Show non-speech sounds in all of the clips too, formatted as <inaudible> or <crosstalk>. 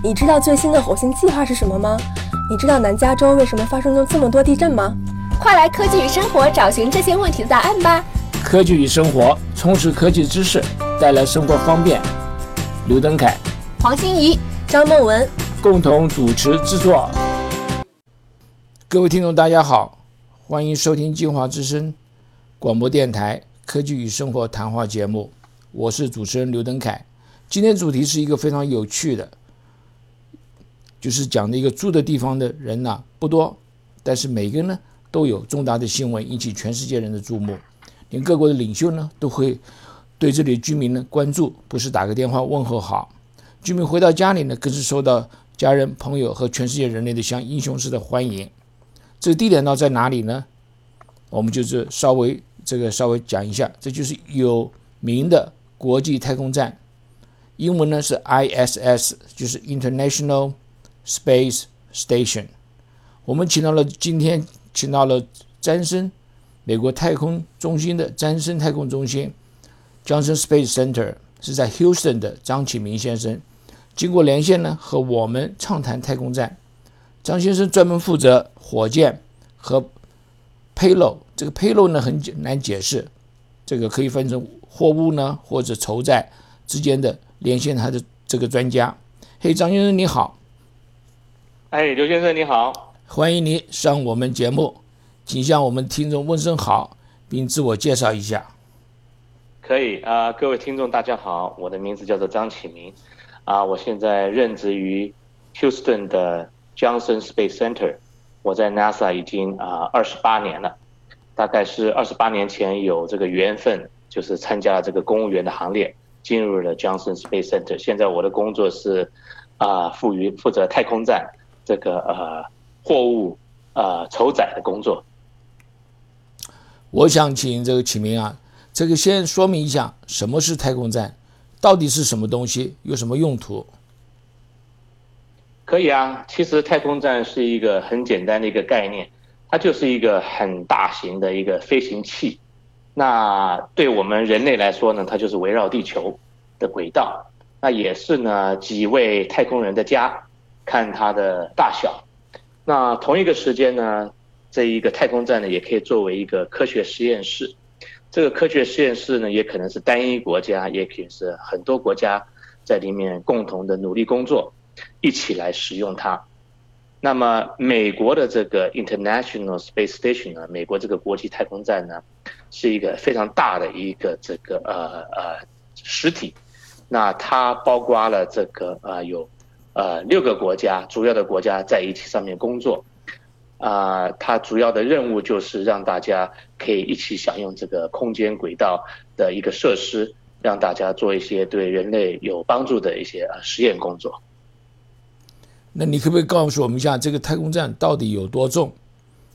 你知道最新的火星计划是什么吗？你知道南加州为什么发生了这么多地震吗？快来科技与生活找寻这些问题的答案吧！科技与生活，充实科技知识，带来生活方便。刘登凯、黄欣怡、张梦文共同主持制作。各位听众，大家好，欢迎收听金华之声广播电台科技与生活谈话节目，我是主持人刘登凯。今天主题是一个非常有趣的，就是讲的一个住的地方的人呐不多，但是每个人呢都有重大的新闻引起全世界人的注目，连各国的领袖呢都会对这里居民呢关注，不是打个电话问候好，居民回到家里呢更是受到家人朋友和全世界人类的像英雄似的欢迎。这个地点呢在哪里呢？我们就是稍微这个稍微讲一下，这就是有名的国际太空站。英文呢是 ISS，就是 International Space Station。我们请到了今天请到了詹森，美国太空中心的詹森太空中心 （Johnson Space Center） 是在 Houston 的张启明先生。经过连线呢，和我们畅谈太空站。张先生专门负责火箭和 payload。这个 payload 呢很难解释，这个可以分成货物呢或者筹载之间的。连线他的这个专家，嘿，张先生你好，哎，刘先生你好，欢迎你上我们节目，请向我们听众问声好，并自我介绍一下。可以啊，各位听众大家好，我的名字叫做张启明，啊，我现在任职于 Houston 的 Johnson Space Center，我在 NASA 已经啊二十八年了，大概是二十八年前有这个缘分，就是参加了这个公务员的行列。进入了 Johnson Space Center。现在我的工作是啊，负于负责太空站这个呃货物呃筹载的工作。我想请这个启明啊，这个先说明一下什么是太空站，到底是什么东西，有什么用途？可以啊，其实太空站是一个很简单的一个概念，它就是一个很大型的一个飞行器。那对我们人类来说呢，它就是围绕地球的轨道，那也是呢几位太空人的家，看它的大小。那同一个时间呢，这一个太空站呢，也可以作为一个科学实验室。这个科学实验室呢，也可能是单一国家，也可以是很多国家在里面共同的努力工作，一起来使用它。那么美国的这个 International Space Station 呢，美国这个国际太空站呢，是一个非常大的一个这个呃呃实体。那它包括了这个呃有呃六个国家，主要的国家在一起上面工作。啊，它主要的任务就是让大家可以一起享用这个空间轨道的一个设施，让大家做一些对人类有帮助的一些呃实验工作。那你可不可以告诉我们一下，这个太空站到底有多重？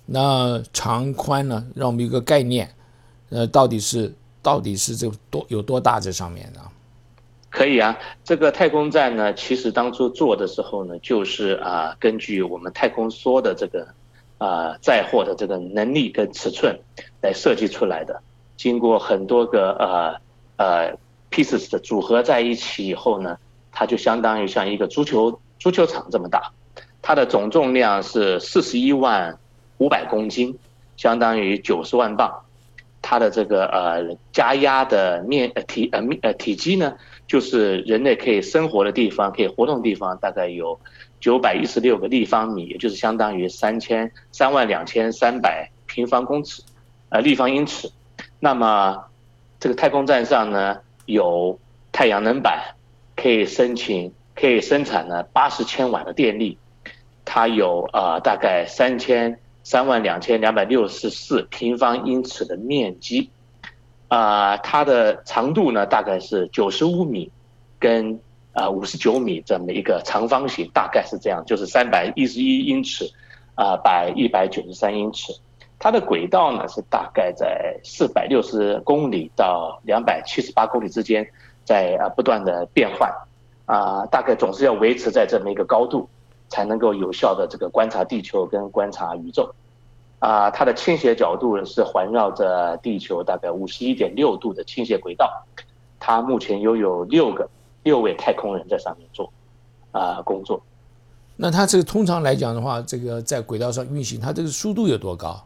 那长宽呢？让我们一个概念。呃，到底是到底是这多有多大？这上面呢？可以啊，这个太空站呢，其实当初做的时候呢，就是啊，根据我们太空梭的这个啊载货的这个能力跟尺寸来设计出来的。经过很多个呃呃 pieces 的组合在一起以后呢，它就相当于像一个足球。足球场这么大，它的总重量是四十一万五百公斤，相当于九十万磅。它的这个呃加压的面呃体呃面呃体积呢，就是人类可以生活的地方、可以活动的地方，大概有九百一十六个立方米，也就是相当于三千三万两千三百平方公尺，呃立方英尺。那么这个太空站上呢，有太阳能板，可以申请。可以生产呢八十千瓦的电力，它有呃大概三千三万两千两百六十四平方英尺的面积，啊，它的长度呢大概是九十五米，跟啊五十九米这么一个长方形，大概是这样，就是三百一十一英尺，啊，百一百九十三英尺，它的轨道呢是大概在四百六十公里到两百七十八公里之间，在啊不断的变换。啊，大概总是要维持在这么一个高度，才能够有效的这个观察地球跟观察宇宙。啊，它的倾斜角度是环绕着地球大概五十一点六度的倾斜轨道。它目前拥有六个六位太空人在上面做。啊工作。那它这个通常来讲的话，这个在轨道上运行，它这个速度有多高？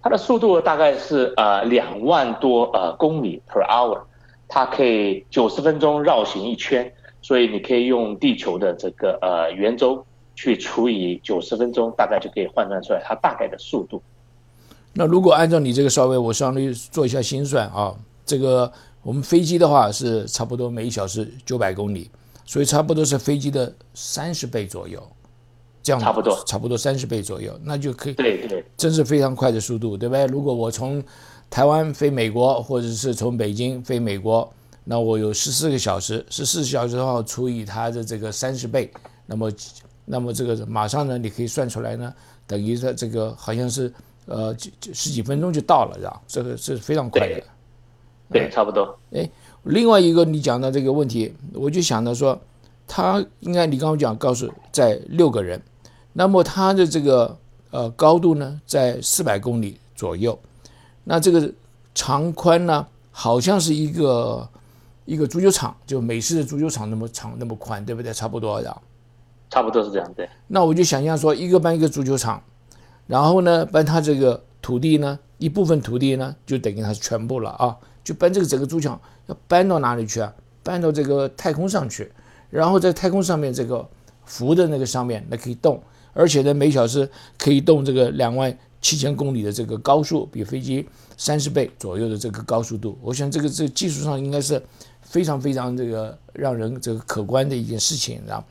它的速度大概是呃两万多呃公里 per hour，它可以九十分钟绕行一圈，所以你可以用地球的这个呃圆周去除以九十分钟，大概就可以换算出来它大概的速度。那如果按照你这个稍微，我稍微做一下心算啊，这个我们飞机的话是差不多每小时九百公里，所以差不多是飞机的三十倍左右。这样差不多，差不多三十倍左右，那就可以，对对，真是非常快的速度，对不对？如果我从台湾飞美国，或者是从北京飞美国，那我有十四个小时，十四小时的话除以它的这个三十倍，那么，那么这个马上呢，你可以算出来呢，等于说这个好像是呃十几分钟就到了，是吧？这个是非常快的，对，差不多。哎，另外一个你讲的这个问题，我就想到说，他应该你刚刚讲告诉在六个人。那么它的这个呃高度呢，在四百公里左右，那这个长宽呢，好像是一个一个足球场，就美式的足球场那么长那么宽，对不对？差不多的，差不多是这样对。那我就想象说，一个搬一个足球场，然后呢，搬它这个土地呢，一部分土地呢，就等于它是全部了啊，就搬这个整个足球场要搬到哪里去啊？搬到这个太空上去，然后在太空上面这个浮的那个上面，那可以动。而且呢，每小时可以动这个两万七千公里的这个高速，比飞机三十倍左右的这个高速度。我想这个这技术上应该是非常非常这个让人这个可观的一件事情，啊。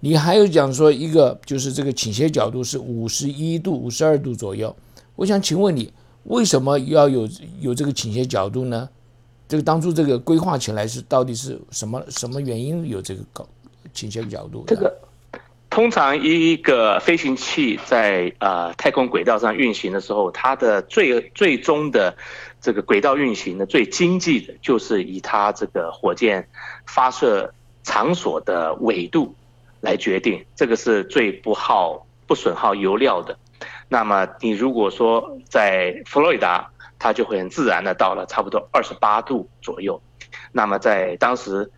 你还有讲说一个就是这个倾斜角度是五十一度、五十二度左右。我想请问你，为什么要有有这个倾斜角度呢？这个当初这个规划起来是到底是什么什么原因有这个高倾斜角度？这个。通常一个飞行器在呃太空轨道上运行的时候，它的最最终的这个轨道运行的最经济的，就是以它这个火箭发射场所的纬度来决定，这个是最不耗不损耗油料的。那么你如果说在佛罗里达，它就会很自然的到了差不多二十八度左右。那么在当时。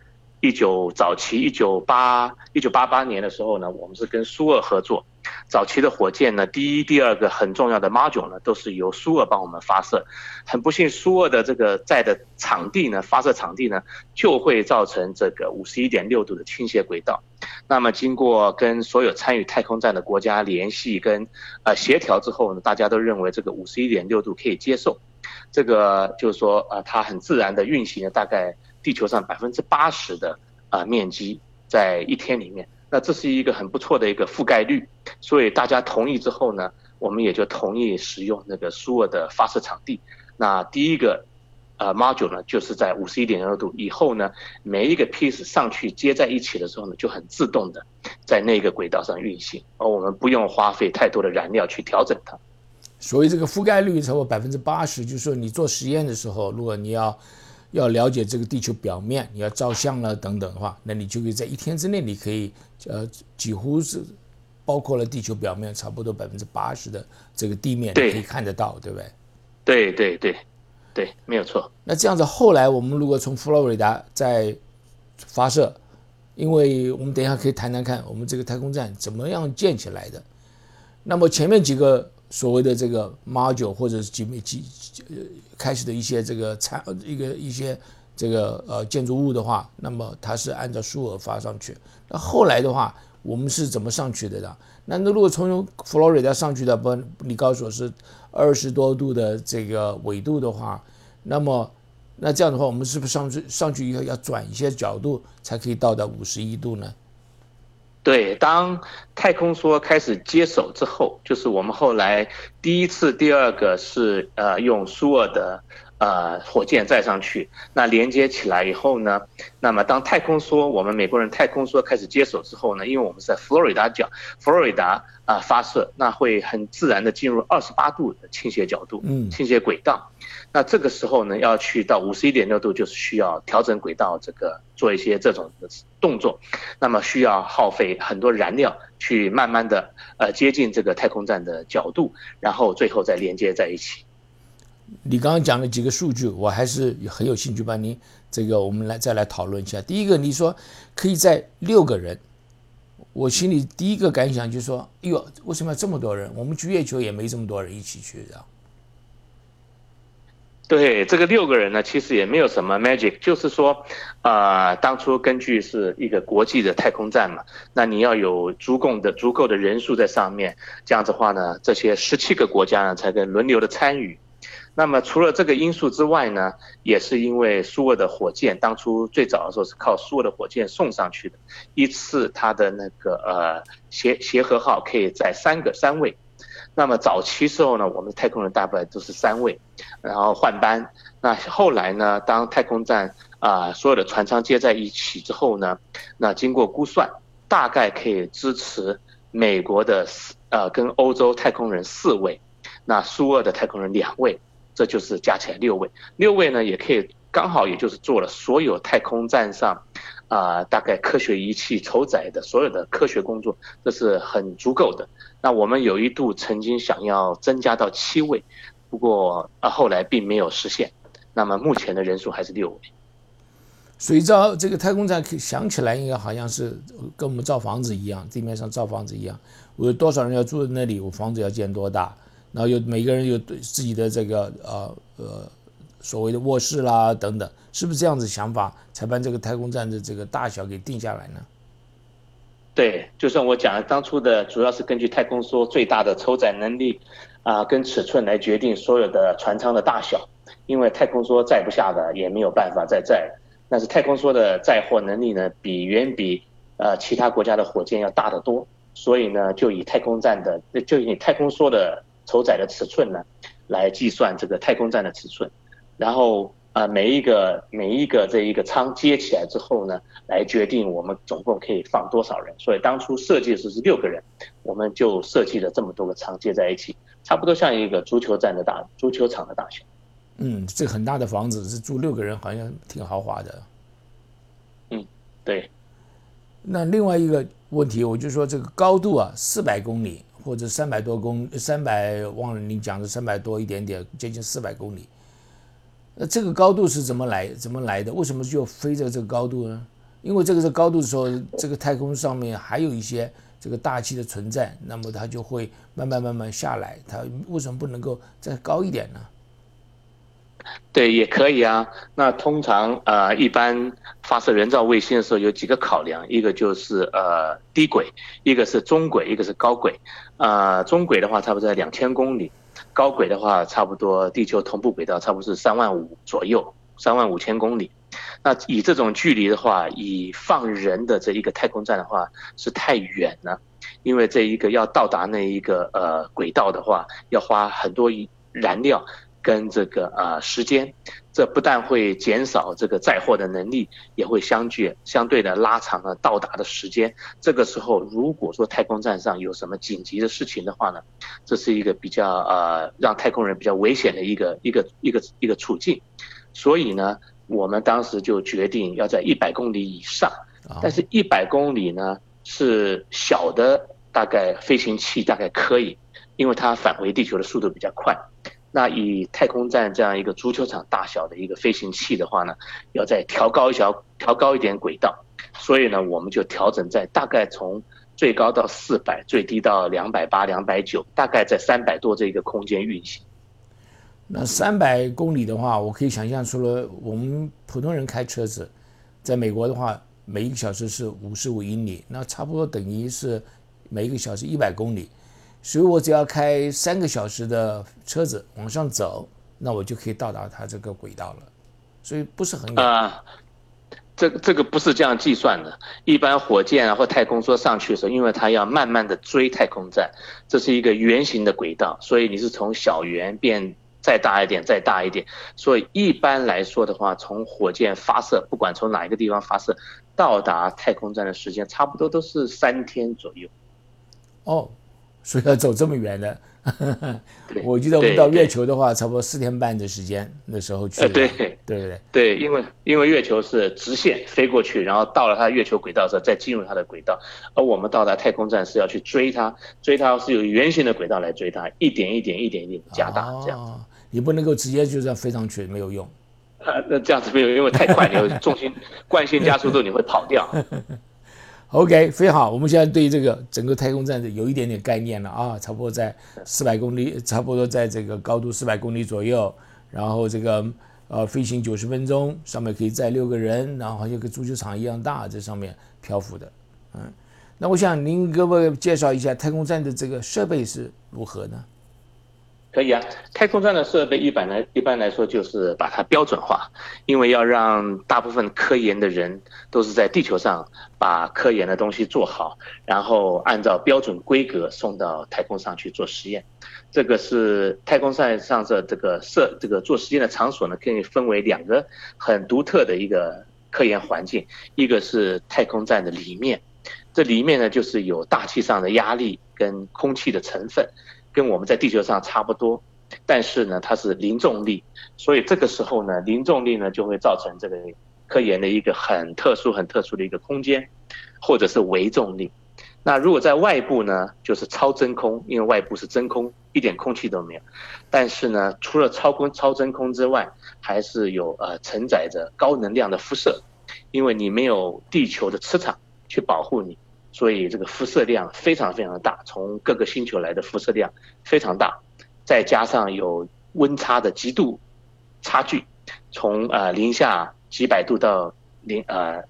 一九早期一九八一九八八年的时候呢，我们是跟苏俄合作。早期的火箭呢，第一、第二个很重要的 module 呢，都是由苏俄帮我们发射。很不幸，苏俄的这个在的场地呢，发射场地呢，就会造成这个五十一点六度的倾斜轨道。那么经过跟所有参与太空站的国家联系跟呃协调之后呢，大家都认为这个五十一点六度可以接受。这个就是说，呃，它很自然的运行了大概。地球上百分之八十的啊面积在一天里面，那这是一个很不错的一个覆盖率，所以大家同意之后呢，我们也就同意使用那个苏尔的发射场地。那第一个呃 module 呢，就是在五十一点六度以后呢，每一个 piece 上去接在一起的时候呢，就很自动的在那个轨道上运行，而我们不用花费太多的燃料去调整它。所以这个覆盖率超过百分之八十，就是说你做实验的时候，如果你要。要了解这个地球表面，你要照相了等等的话，那你就可以在一天之内，你可以呃几乎是包括了地球表面差不多百分之八十的这个地面可以看得到，对不对？对对对对，没有错。那这样子，后来我们如果从佛罗里达再发射，因为我们等一下可以谈谈看我们这个太空站怎么样建起来的。那么前面几个。所谓的这个 module 或者是几米几呃开始的一些这个产一个一些这个呃建筑物的话，那么它是按照数额发上去。那后来的话，我们是怎么上去的呢？那那如果从佛罗里达上去的，不，你告诉我是二十多度的这个纬度的话，那么那这样的话，我们是不是上去上去以后要转一些角度才可以到达五十一度呢？对，当太空梭开始接手之后，就是我们后来第一次、第二个是呃用苏尔的呃火箭载上去，那连接起来以后呢，那么当太空梭我们美国人太空梭开始接手之后呢，因为我们是在佛罗里达角，佛罗里达啊发射，那会很自然的进入二十八度的倾斜角度，嗯，倾斜轨道。那这个时候呢，要去到五十一点六度，就是需要调整轨道，这个做一些这种的动作，那么需要耗费很多燃料去慢慢的呃接近这个太空站的角度，然后最后再连接在一起。你刚刚讲了几个数据，我还是很有兴趣帮你这个我们来再来讨论一下。第一个，你说可以在六个人，我心里第一个感想就是说，哎呦，为什么要这么多人？我们去月球也没这么多人一起去的。对这个六个人呢，其实也没有什么 magic，就是说，呃，当初根据是一个国际的太空站嘛，那你要有足够的足够的人数在上面，这样子话呢，这些十七个国家呢才跟轮流的参与。那么除了这个因素之外呢，也是因为苏俄的火箭当初最早的时候是靠苏俄的火箭送上去的，一次它的那个呃协协和号可以载三个三位。那么早期时候呢，我们的太空人大部分都是三位，然后换班。那后来呢，当太空站啊所有的船舱接在一起之后呢，那经过估算，大概可以支持美国的四呃跟欧洲太空人四位，那苏俄的太空人两位，这就是加起来六位。六位呢也可以刚好也就是做了所有太空站上啊大概科学仪器筹载的所有的科学工作，这是很足够的。那我们有一度曾经想要增加到七位，不过啊后来并没有实现。那么目前的人数还是六位。所以造这个太空站想起来应该好像是跟我们造房子一样，地面上造房子一样。我有多少人要住在那里，我房子要建多大，然后有每个人有自己的这个呃呃所谓的卧室啦等等，是不是这样子想法才把这个太空站的这个大小给定下来呢？对，就像我讲，当初的主要是根据太空梭最大的承载能力，啊，跟尺寸来决定所有的船舱的大小。因为太空梭载不下的也没有办法再载，但是太空梭的载货能力呢，比远比呃其他国家的火箭要大得多。所以呢，就以太空站的，就以太空梭的承载的尺寸呢，来计算这个太空站的尺寸，然后。啊，每一个每一个这一个舱接起来之后呢，来决定我们总共可以放多少人。所以当初设计的时候是六个人，我们就设计了这么多个舱接在一起，差不多像一个足球站的大足球场的大小。嗯，这很大的房子是住六个人，好像挺豪华的。嗯，对。那另外一个问题，我就说这个高度啊，四百公里或者三百多公三百，忘了你讲的三百多一点点，接近四百公里。那这个高度是怎么来怎么来的？为什么就飞在这个高度呢？因为这个是高度的时候，这个太空上面还有一些这个大气的存在，那么它就会慢慢慢慢下来。它为什么不能够再高一点呢？对，也可以啊。那通常呃，一般发射人造卫星的时候有几个考量，一个就是呃低轨，一个是中轨，一个是高轨。呃，中轨的话差不多在两千公里。高轨的话，差不多地球同步轨道差不多是三万五左右，三万五千公里。那以这种距离的话，以放人的这一个太空站的话是太远了，因为这一个要到达那一个呃轨道的话，要花很多燃料。跟这个呃时间，这不但会减少这个载货的能力，也会相距相对的拉长了到达的时间。这个时候，如果说太空站上有什么紧急的事情的话呢，这是一个比较呃让太空人比较危险的一个一个一个一个处境。所以呢，我们当时就决定要在一百公里以上，但是一百公里呢是小的大概飞行器大概可以，因为它返回地球的速度比较快。那以太空站这样一个足球场大小的一个飞行器的话呢，要再调高一小调高一点轨道，所以呢，我们就调整在大概从最高到四百，最低到两百八、两百九，大概在三百多这个空间运行。那三百公里的话，我可以想象，出了我们普通人开车子，在美国的话，每一个小时是五十五英里，那差不多等于是每一个小时一百公里。所以我只要开三个小时的车子往上走，那我就可以到达它这个轨道了。所以不是很远啊。这个这个不是这样计算的。一般火箭啊或太空梭上去的时候，因为它要慢慢的追太空站，这是一个圆形的轨道，所以你是从小圆变再大一点，再大一点。所以一般来说的话，从火箭发射，不管从哪一个地方发射，到达太空站的时间差不多都是三天左右。哦。所以要走这么远的，<laughs> 我记得我们到月球的话，差不多四天半的时间，那时候去。对 <laughs> 对对对，因为因为月球是直线飞过去，然后到了它月球轨道时候再进入它的轨道，而我们到达太空站是要去追它，追它是有圆形的轨道来追它，一点一点一点一点加大这样。你不能够直接就这样飞上去，没有用。啊，那这样子没有，因为太快，你重心 <laughs> 惯性加速度你会跑掉。OK，非常好。我们现在对这个整个太空站有一点点概念了啊，差不多在四百公里，差不多在这个高度四百公里左右，然后这个呃飞行九十分钟，上面可以载六个人，然后好像跟足球场一样大，在上面漂浮的。嗯，那我想您给我介绍一下太空站的这个设备是如何呢？可以啊，太空站的设备一般来一般来说就是把它标准化，因为要让大部分科研的人都是在地球上把科研的东西做好，然后按照标准规格送到太空上去做实验。这个是太空站上的这个设这个做实验的场所呢，可以分为两个很独特的一个科研环境，一个是太空站的里面，这里面呢就是有大气上的压力跟空气的成分。跟我们在地球上差不多，但是呢，它是零重力，所以这个时候呢，零重力呢就会造成这个科研的一个很特殊、很特殊的一个空间，或者是微重力。那如果在外部呢，就是超真空，因为外部是真空，一点空气都没有。但是呢，除了超空、超真空之外，还是有呃承载着高能量的辐射，因为你没有地球的磁场去保护你。所以这个辐射量非常非常大，从各个星球来的辐射量非常大，再加上有温差的极度差距，从呃零下几百度到零呃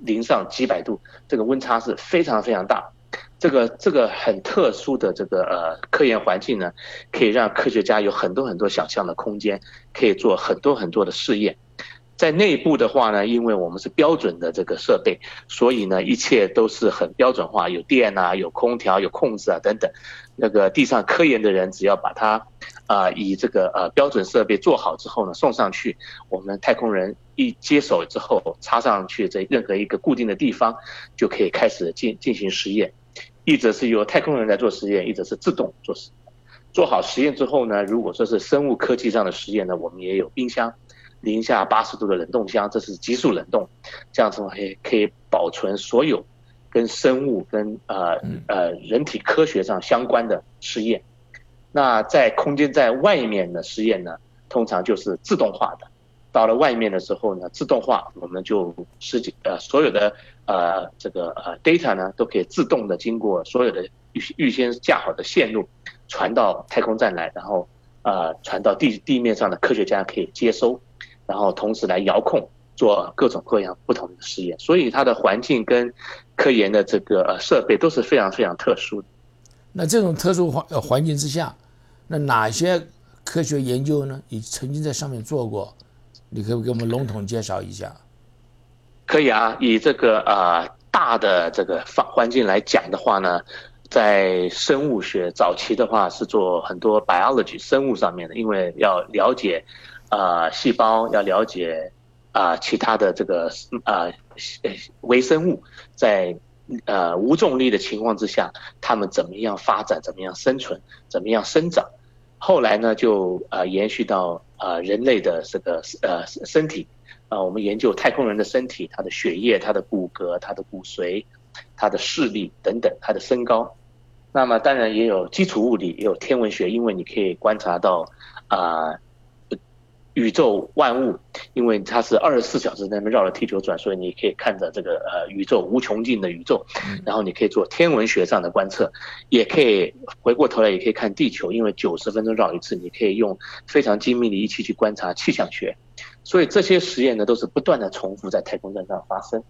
零上几百度，这个温差是非常非常大。这个这个很特殊的这个呃科研环境呢，可以让科学家有很多很多想象的空间，可以做很多很多的试验。在内部的话呢，因为我们是标准的这个设备，所以呢，一切都是很标准化，有电啊，有空调，有控制啊等等。那个地上科研的人只要把它，啊，以这个呃标准设备做好之后呢，送上去，我们太空人一接手之后，插上去在任何一个固定的地方，就可以开始进进行实验。一则是由太空人来做实验，一则是自动做实。做好实验之后呢，如果说是生物科技上的实验呢，我们也有冰箱。零下八十度的冷冻箱，这是急速冷冻，这样子可以可以保存所有跟生物、跟呃呃人体科学上相关的实验。那在空间在外面的实验呢，通常就是自动化的。到了外面的时候呢，自动化我们就实际呃所有的呃这个呃 data 呢都可以自动的经过所有的预预先架好的线路传到太空站来，然后呃传到地地面上的科学家可以接收。然后同时来遥控做各种各样不同的实验，所以它的环境跟科研的这个设备都是非常非常特殊的。那这种特殊环环境之下，那哪些科学研究呢？你曾经在上面做过，你可以给我们笼统介绍一下。可以啊，以这个呃大的这个环环境来讲的话呢，在生物学早期的话是做很多 biology 生物上面的，因为要了解。啊，细胞要了解啊，其他的这个啊微生物在呃无重力的情况之下，它们怎么样发展，怎么样生存，怎么样生长。后来呢，就呃延续到啊人类的这个呃身体啊，我们研究太空人的身体，他的血液、他的骨骼、他的骨髓、他的视力等等，他的身高。那么当然也有基础物理，也有天文学，因为你可以观察到啊。宇宙万物，因为它是二十四小时在那边绕着地球转，所以你可以看着这个呃宇宙无穷尽的宇宙，然后你可以做天文学上的观测，也可以回过头来也可以看地球，因为九十分钟绕一次，你可以用非常精密的仪器去观察气象学，所以这些实验呢都是不断的重复在太空站上发生。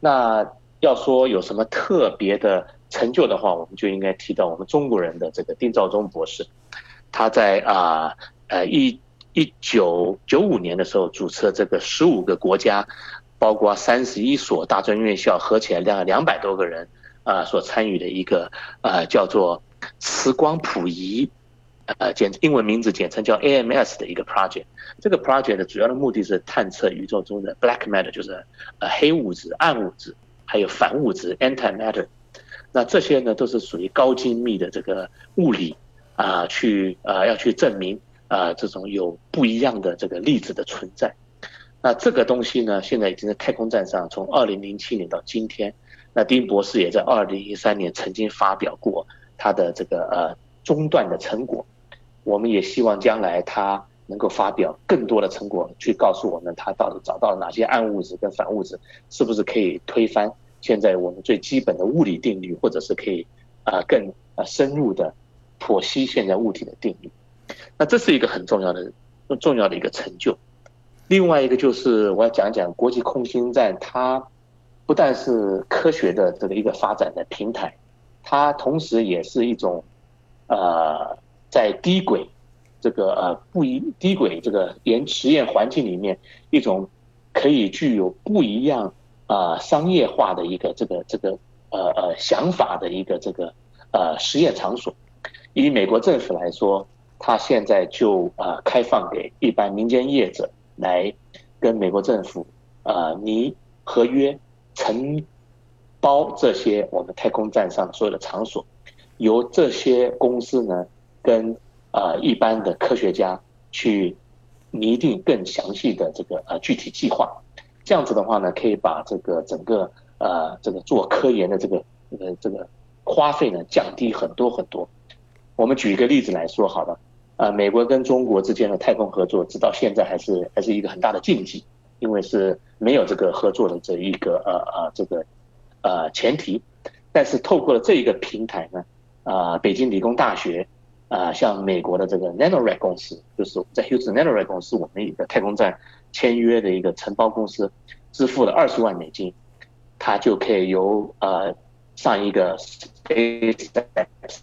那要说有什么特别的成就的话，我们就应该提到我们中国人的这个丁肇中博士，他在啊呃一。一九九五年的时候，主持这个十五个国家，包括三十一所大专院校，合起来两两百多个人啊，所参与的一个呃叫做磁光谱仪，呃简英文名字简称叫 AMS 的一个 project。这个 project 的主要的目的是探测宇宙中的 black matter，就是呃黑物质、暗物质，还有反物质 antimatter。那这些呢，都是属于高精密的这个物理啊，去呃要去证明。啊，这种有不一样的这个粒子的存在，那这个东西呢，现在已经在太空站上，从二零零七年到今天，那丁博士也在二零一三年曾经发表过他的这个呃中断的成果，我们也希望将来他能够发表更多的成果，去告诉我们他到底找到了哪些暗物质跟反物质，是不是可以推翻现在我们最基本的物理定律，或者是可以啊更啊深入的剖析现在物体的定律。那这是一个很重要的重要的一个成就。另外一个就是我要讲讲国际空心站，它不但是科学的这个一个发展的平台，它同时也是一种呃在低轨。这个呃不一低轨这个研实验环境里面一种可以具有不一样啊商业化的一个这个这个呃呃想法的一个这个呃实验场所。以美国政府来说，它现在就啊开放给一般民间业者来跟美国政府啊拟合约承包这些我们太空站上所有的场所，由这些公司呢跟啊，一般的科学家去拟定更详细的这个呃具体计划，这样子的话呢，可以把这个整个呃这个做科研的这个呃这个花费呢降低很多很多。我们举一个例子来说好了，啊，美国跟中国之间的太空合作，直到现在还是还是一个很大的禁忌，因为是没有这个合作的这一个呃呃这个呃前提。但是透过了这一个平台呢，啊，北京理工大学。啊，像美国的这个 Nanorad 公司，就是在 Houston Nanorad 公司，我们一个太空站签约的一个承包公司，支付了二十万美金，它就可以由呃上一个 Space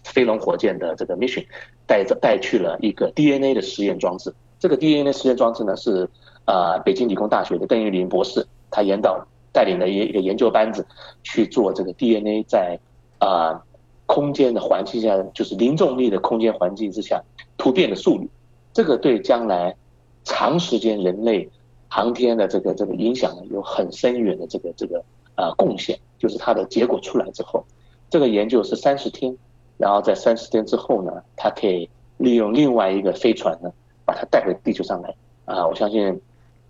飞龙火箭的这个 mission 带着带去了一个 DNA 的实验装置。这个 DNA 实验装置呢是呃北京理工大学的邓玉林博士他研导带领的一一个研究班子去做这个 DNA 在啊。空间的环境下，就是零重力的空间环境之下突变的速率，这个对将来长时间人类航天的这个这个影响呢，有很深远的这个这个呃贡献。就是它的结果出来之后，这个研究是三十天，然后在三十天之后呢，它可以利用另外一个飞船呢，把它带回地球上来。啊，我相信，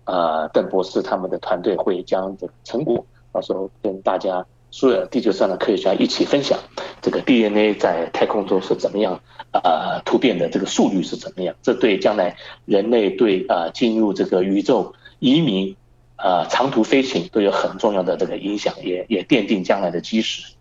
呃，邓博士他们的团队会将这个成果到时候跟大家。所有地球上的科学家一起分享这个 DNA 在太空中是怎么样啊突变的，这个速率是怎么样？这对将来人类对啊进入这个宇宙移民啊长途飞行都有很重要的这个影响，也也奠定将来的基石。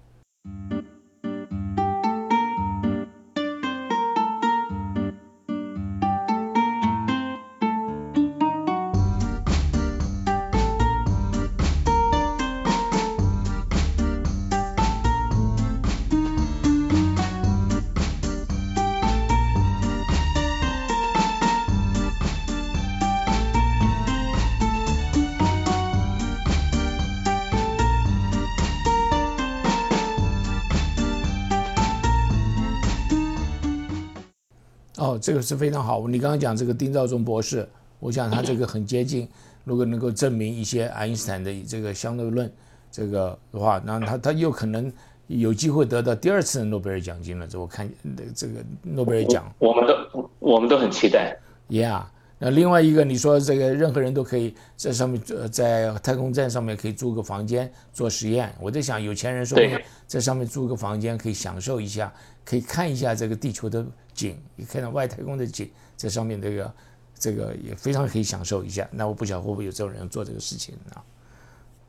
这个是非常好。你刚刚讲这个丁肇中博士，我想他这个很接近。如果能够证明一些爱因斯坦的这个相对论，这个的话，那他他又可能有机会得到第二次诺贝尔奖金了。这我看这个诺贝尔奖，我们都我们都很期待。Yeah。那另外一个，你说这个任何人都可以在上面，呃在太空站上面可以租个房间做实验。我在想，有钱人说在上面租个房间可以享受一下，可以看一下这个地球的景，也看到外太空的景，在上面这个这个也非常可以享受一下。那我不晓得会不会有这种人做这个事情啊？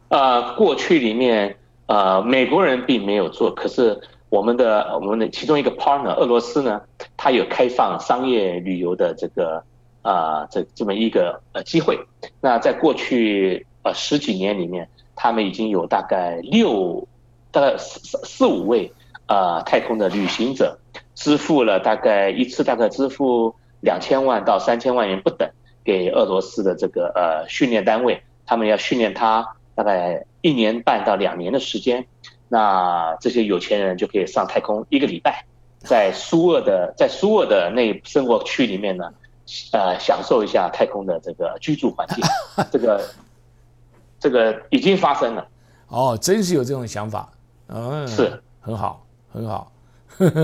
呃，过去里面呃美国人并没有做，可是我们的我们的其中一个 partner 俄罗斯呢，它有开放商业旅游的这个。啊，这这么一个呃机会，那在过去呃十几年里面，他们已经有大概六，大概四四五位啊太空的旅行者，支付了大概一次大概支付两千万到三千万元不等给俄罗斯的这个呃训练单位，他们要训练他大概一年半到两年的时间，那这些有钱人就可以上太空一个礼拜，在苏俄的在苏俄的那生活区里面呢。呃，享受一下太空的这个居住环境，这个这个已经发生了。哦，真是有这种想法，嗯，是很好，很好。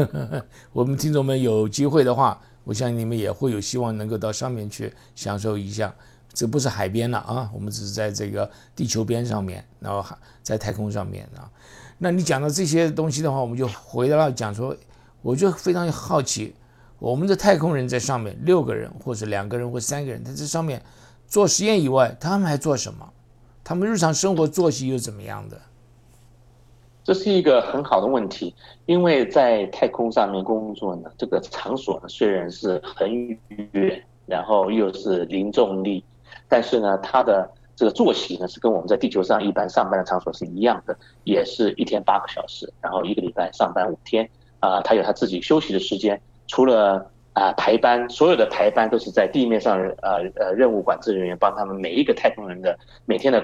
<laughs> 我们听众们有机会的话，我相信你们也会有希望能够到上面去享受一下。这不是海边了啊，我们只是在这个地球边上面，然后在太空上面啊。那你讲到这些东西的话，我们就回到讲说，我就非常好奇。我们的太空人在上面六个人或者两个人或三个人，他在上面做实验以外，他们还做什么？他们日常生活作息又怎么样的？这是一个很好的问题，因为在太空上面工作呢，这个场所呢虽然是很远，然后又是零重力，但是呢，它的这个作息呢是跟我们在地球上一般上班的场所是一样的，也是一天八个小时，然后一个礼拜上班五天，啊，他有他自己休息的时间，除了啊排班，所有的排班都是在地面上，呃呃，任务管制人员帮他们每一个太空人的每天的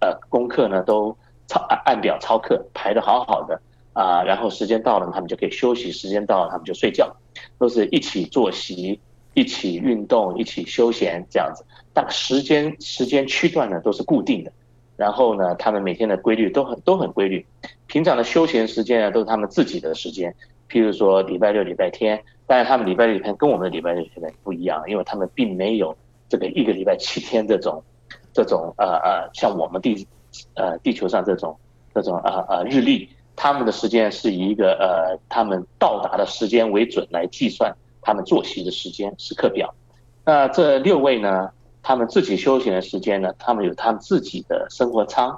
呃功课呢都。操按表操课排的好好的啊，然后时间到了他们就可以休息，时间到了他们就睡觉，都是一起作息、一起运动、一起休闲这样子。但时间时间区段呢都是固定的，然后呢他们每天的规律都很都很规律。平常的休闲时间呢都是他们自己的时间，譬如说礼拜六、礼拜天，但是他们礼拜六、礼拜天跟我们的礼拜六、礼拜天不一样，因为他们并没有这个一个礼拜七天这种这种呃呃像我们地。呃，地球上这种这种呃呃日历，他们的时间是以一个呃他们到达的时间为准来计算他们作息的时间时刻表。那这六位呢，他们自己休闲的时间呢，他们有他们自己的生活舱，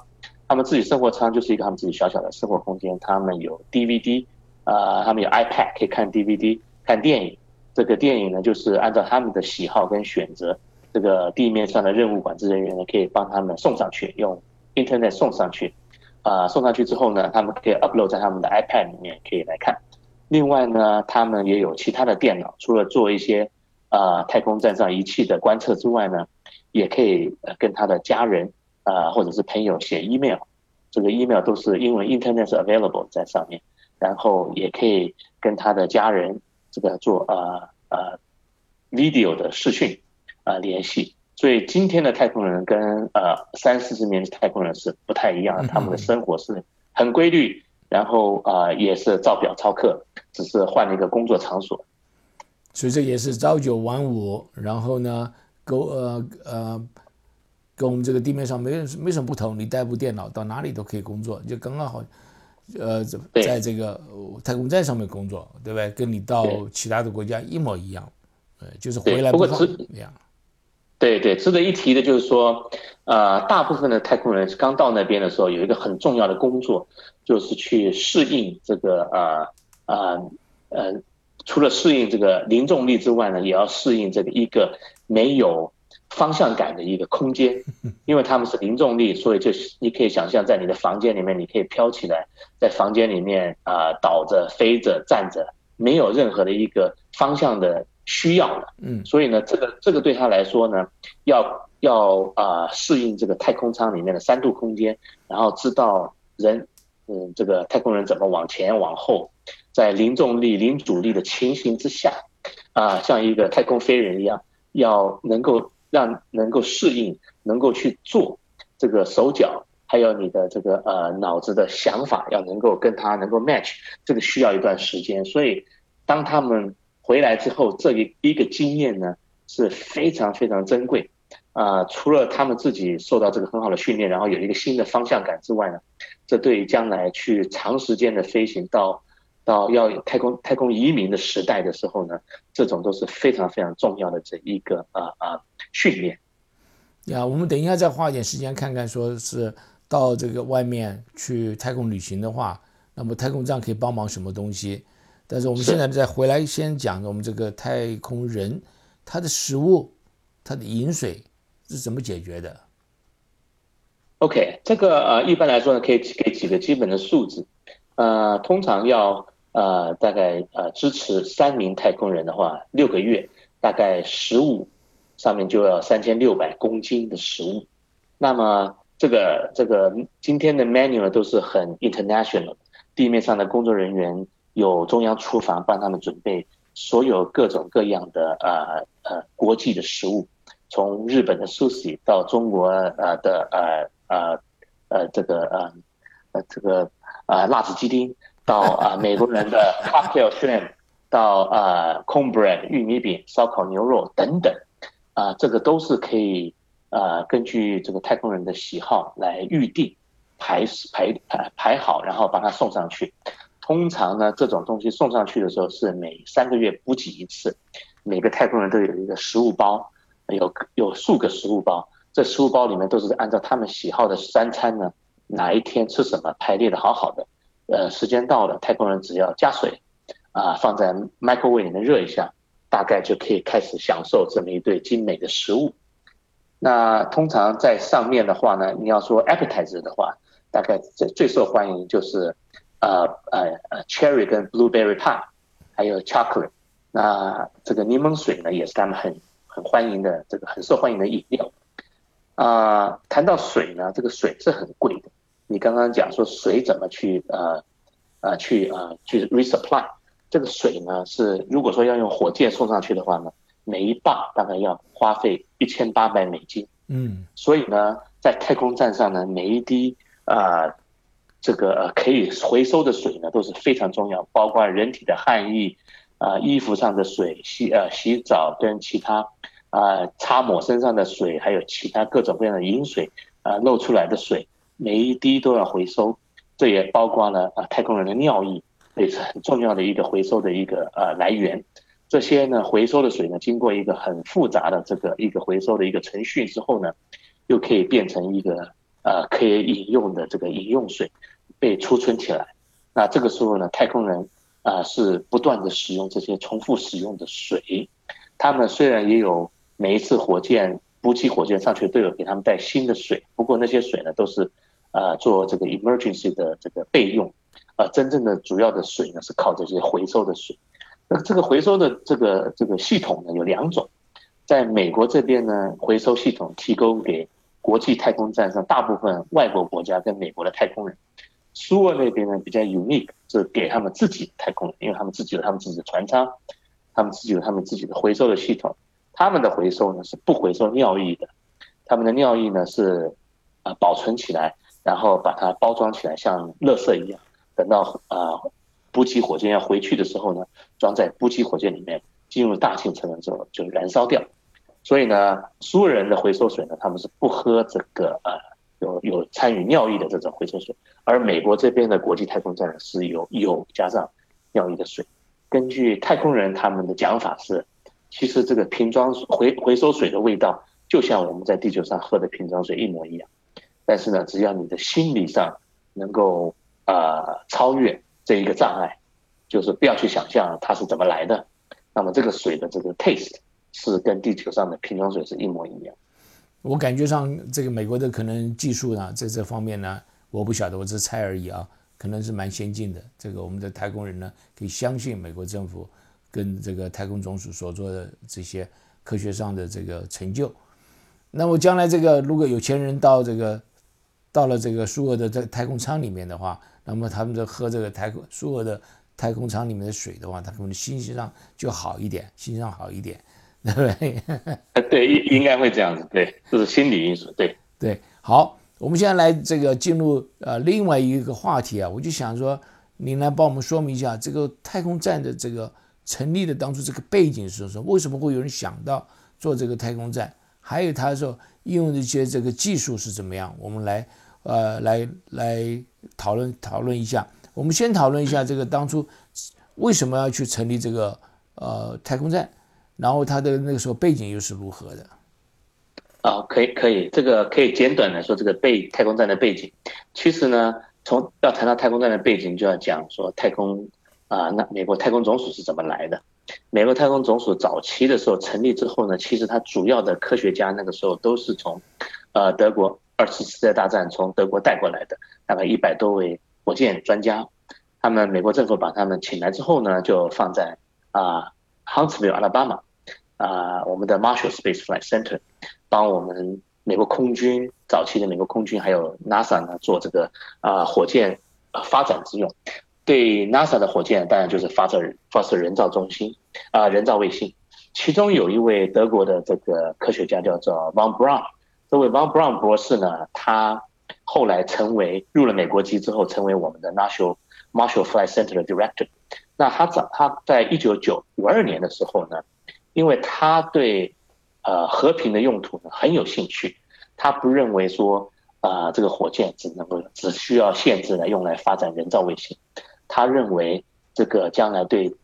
他们自己生活舱就是一个他们自己小小的生活空间。他们有 DVD，呃，他们有 iPad 可以看 DVD 看电影。这个电影呢，就是按照他们的喜好跟选择，这个地面上的任务管制人员呢，可以帮他们送上去用。Internet 送上去，啊，送上去之后呢，他们可以 upload 在他们的 iPad 里面可以来看。另外呢，他们也有其他的电脑，除了做一些啊太空站上仪器的观测之外呢，也可以跟他的家人啊或者是朋友写 email，这个 email 都是英文 Internet 是 available 在上面，然后也可以跟他的家人这个做呃呃 video 的视讯啊联系。所以今天的太空人跟呃三四十年的太空人是不太一样的，他们的生活是很规律，然后啊也是照表操课，只是换了一个工作场所。所以这也是朝九晚五，然后呢，跟呃呃跟我们这个地面上没没什么不同，你带部电脑到哪里都可以工作，就刚刚好，呃在这个太空站上面工作，对不对？跟你到其他的国家一模一样，呃，就是回来不放一样。对对，值得一提的就是说，呃，大部分的太空人刚到那边的时候，有一个很重要的工作，就是去适应这个呃呃呃，除了适应这个零重力之外呢，也要适应这个一个没有方向感的一个空间，<laughs> 因为他们是零重力，所以就是你可以想象，在你的房间里面，你可以飘起来，在房间里面啊倒着、飞着、站着，没有任何的一个方向的。需要了，嗯，所以呢，这个这个对他来说呢，要要啊适应这个太空舱里面的三度空间，然后知道人，嗯，这个太空人怎么往前往后，在零重力、零阻力的情形之下，啊，像一个太空飞人一样，要能够让能够适应，能够去做这个手脚，还有你的这个呃脑子的想法，要能够跟他能够 match，这个需要一段时间，所以当他们。回来之后，这一一个经验呢是非常非常珍贵，啊，除了他们自己受到这个很好的训练，然后有一个新的方向感之外呢，这对于将来去长时间的飞行到到要太空太空移民的时代的时候呢，这种都是非常非常重要的这一个呃呃训练。呀，我们等一下再花一点时间看看，说是到这个外面去太空旅行的话，那么太空站可以帮忙什么东西？但是我们现在再回来先讲我们这个太空人，他的食物、他的饮水是怎么解决的？OK，这个呃一般来说呢，可以给几个基本的数字，呃，通常要呃大概呃支持三名太空人的话，六个月大概食物上面就要三千六百公斤的食物。那么这个这个今天的 menu 都是很 international，地面上的工作人员。有中央厨房帮他们准备所有各种各样的呃呃国际的食物，从日本的 sushi 到中国呃的呃呃呃这个呃呃这个呃辣子鸡丁，到啊美国人的 cocktail shrimp，到啊 cornbread 玉米饼、烧烤牛肉等等，啊这个都是可以啊根据这个太空人的喜好来预定排排排排好，然后把它送上去。通常呢，这种东西送上去的时候是每三个月补给一次，每个太空人都有一个食物包，有有数个食物包，这食物包里面都是按照他们喜好的三餐呢，哪一天吃什么排列的好好的，呃，时间到了，太空人只要加水，啊，放在 microwave 里面热一下，大概就可以开始享受这么一对精美的食物。那通常在上面的话呢，你要说 appetizer 的话，大概最最受欢迎就是。呃呃呃，cherry 跟 blueberry pie，还有 chocolate，那这个柠檬水呢，也是他们很很欢迎的，这个很受欢迎的饮料。啊，谈到水呢，这个水是很贵的。你刚刚讲说水怎么去呃呃去呃去 resupply，这个水呢是如果说要用火箭送上去的话呢，每一磅大概要花费一千八百美金。嗯，所以呢，在太空站上呢，每一滴啊。这个可以回收的水呢都是非常重要，包括人体的汗液，啊，衣服上的水，洗呃洗澡跟其他，啊擦抹身上的水，还有其他各种各样的饮水，啊漏出来的水，每一滴都要回收。这也包括了啊太空人的尿液，也是很重要的一个回收的一个呃来源。这些呢回收的水呢，经过一个很复杂的这个一个回收的一个程序之后呢，又可以变成一个。呃，可以饮用的这个饮用水被储存起来，那这个时候呢，太空人啊是不断的使用这些重复使用的水。他们虽然也有每一次火箭补给火箭上去都有给他们带新的水，不过那些水呢都是呃做这个 emergency 的这个备用，呃，真正的主要的水呢是靠这些回收的水。那这个回收的这个这个系统呢有两种，在美国这边呢，回收系统提供给。国际太空站上，大部分外国国家跟美国的太空人，苏俄那边呢比较 unique，是给他们自己太空人，因为他们自己有他们自己的船舱，他们自己有他们自己的回收的系统，他们的回收呢是不回收尿液的，他们的尿液呢是啊保存起来，然后把它包装起来，像垃圾一样，等到啊补给火箭要回去的时候呢，装在补给火箭里面，进入大气层的时候就燃烧掉。所以呢，苏人的回收水呢，他们是不喝这个呃有有参与尿液的这种回收水，而美国这边的国际太空站是有有加上尿液的水。根据太空人他们的讲法是，其实这个瓶装回回收水的味道就像我们在地球上喝的瓶装水一模一样。但是呢，只要你的心理上能够呃超越这一个障碍，就是不要去想象它是怎么来的，那么这个水的这个 taste。是跟地球上的瓶装水是一模一样。我感觉上这个美国的可能技术呢，在这方面呢，我不晓得，我只是猜而已啊，可能是蛮先进的。这个我们的太空人呢，可以相信美国政府跟这个太空总署所做的这些科学上的这个成就。那么将来这个如果有钱人到这个到了这个苏俄的这太空舱里面的话，那么他们在喝这个太空苏俄的太空舱里面的水的话，他可能心情上就好一点，心情上好一点。对不，<laughs> 对，应应该会这样子，对，这是心理因素，对，对，好，我们现在来这个进入呃另外一个话题啊，我就想说，您来帮我们说明一下这个太空站的这个成立的当初这个背景是什么？为什么会有人想到做这个太空站？还有他说应用的一些这个技术是怎么样？我们来呃来来讨论讨论一下。我们先讨论一下这个当初为什么要去成立这个呃太空站？然后他的那个时候背景又是如何的？啊，可以可以，这个可以简短的说这个背太空站的背景。其实呢，从要谈到太空站的背景，就要讲说太空啊，那美国太空总署是怎么来的？美国太空总署早期的时候成立之后呢，其实它主要的科学家那个时候都是从呃德国二次世界大战从德国带过来的，大概一百多位火箭专家。他们美国政府把他们请来之后呢，就放在啊 Huntsville，阿拉巴马。啊，我们的 Marshall Space Flight Center 帮我们美国空军早期的美国空军还有 NASA 呢做这个啊火箭发展之用。对 NASA 的火箭当然就是发射发射人造中心啊人造卫星。其中有一位德国的这个科学家叫做 Von Braun，这位 Von Braun 博士呢，他后来成为入了美国籍之后，成为我们的 National Marshall Flight Center 的 Director。那他早他在一九九五二年的时候呢。因为他对，呃，和平的用途呢很有兴趣，他不认为说，啊，这个火箭只能够只需要限制来用来发展人造卫星，他认为这个将来对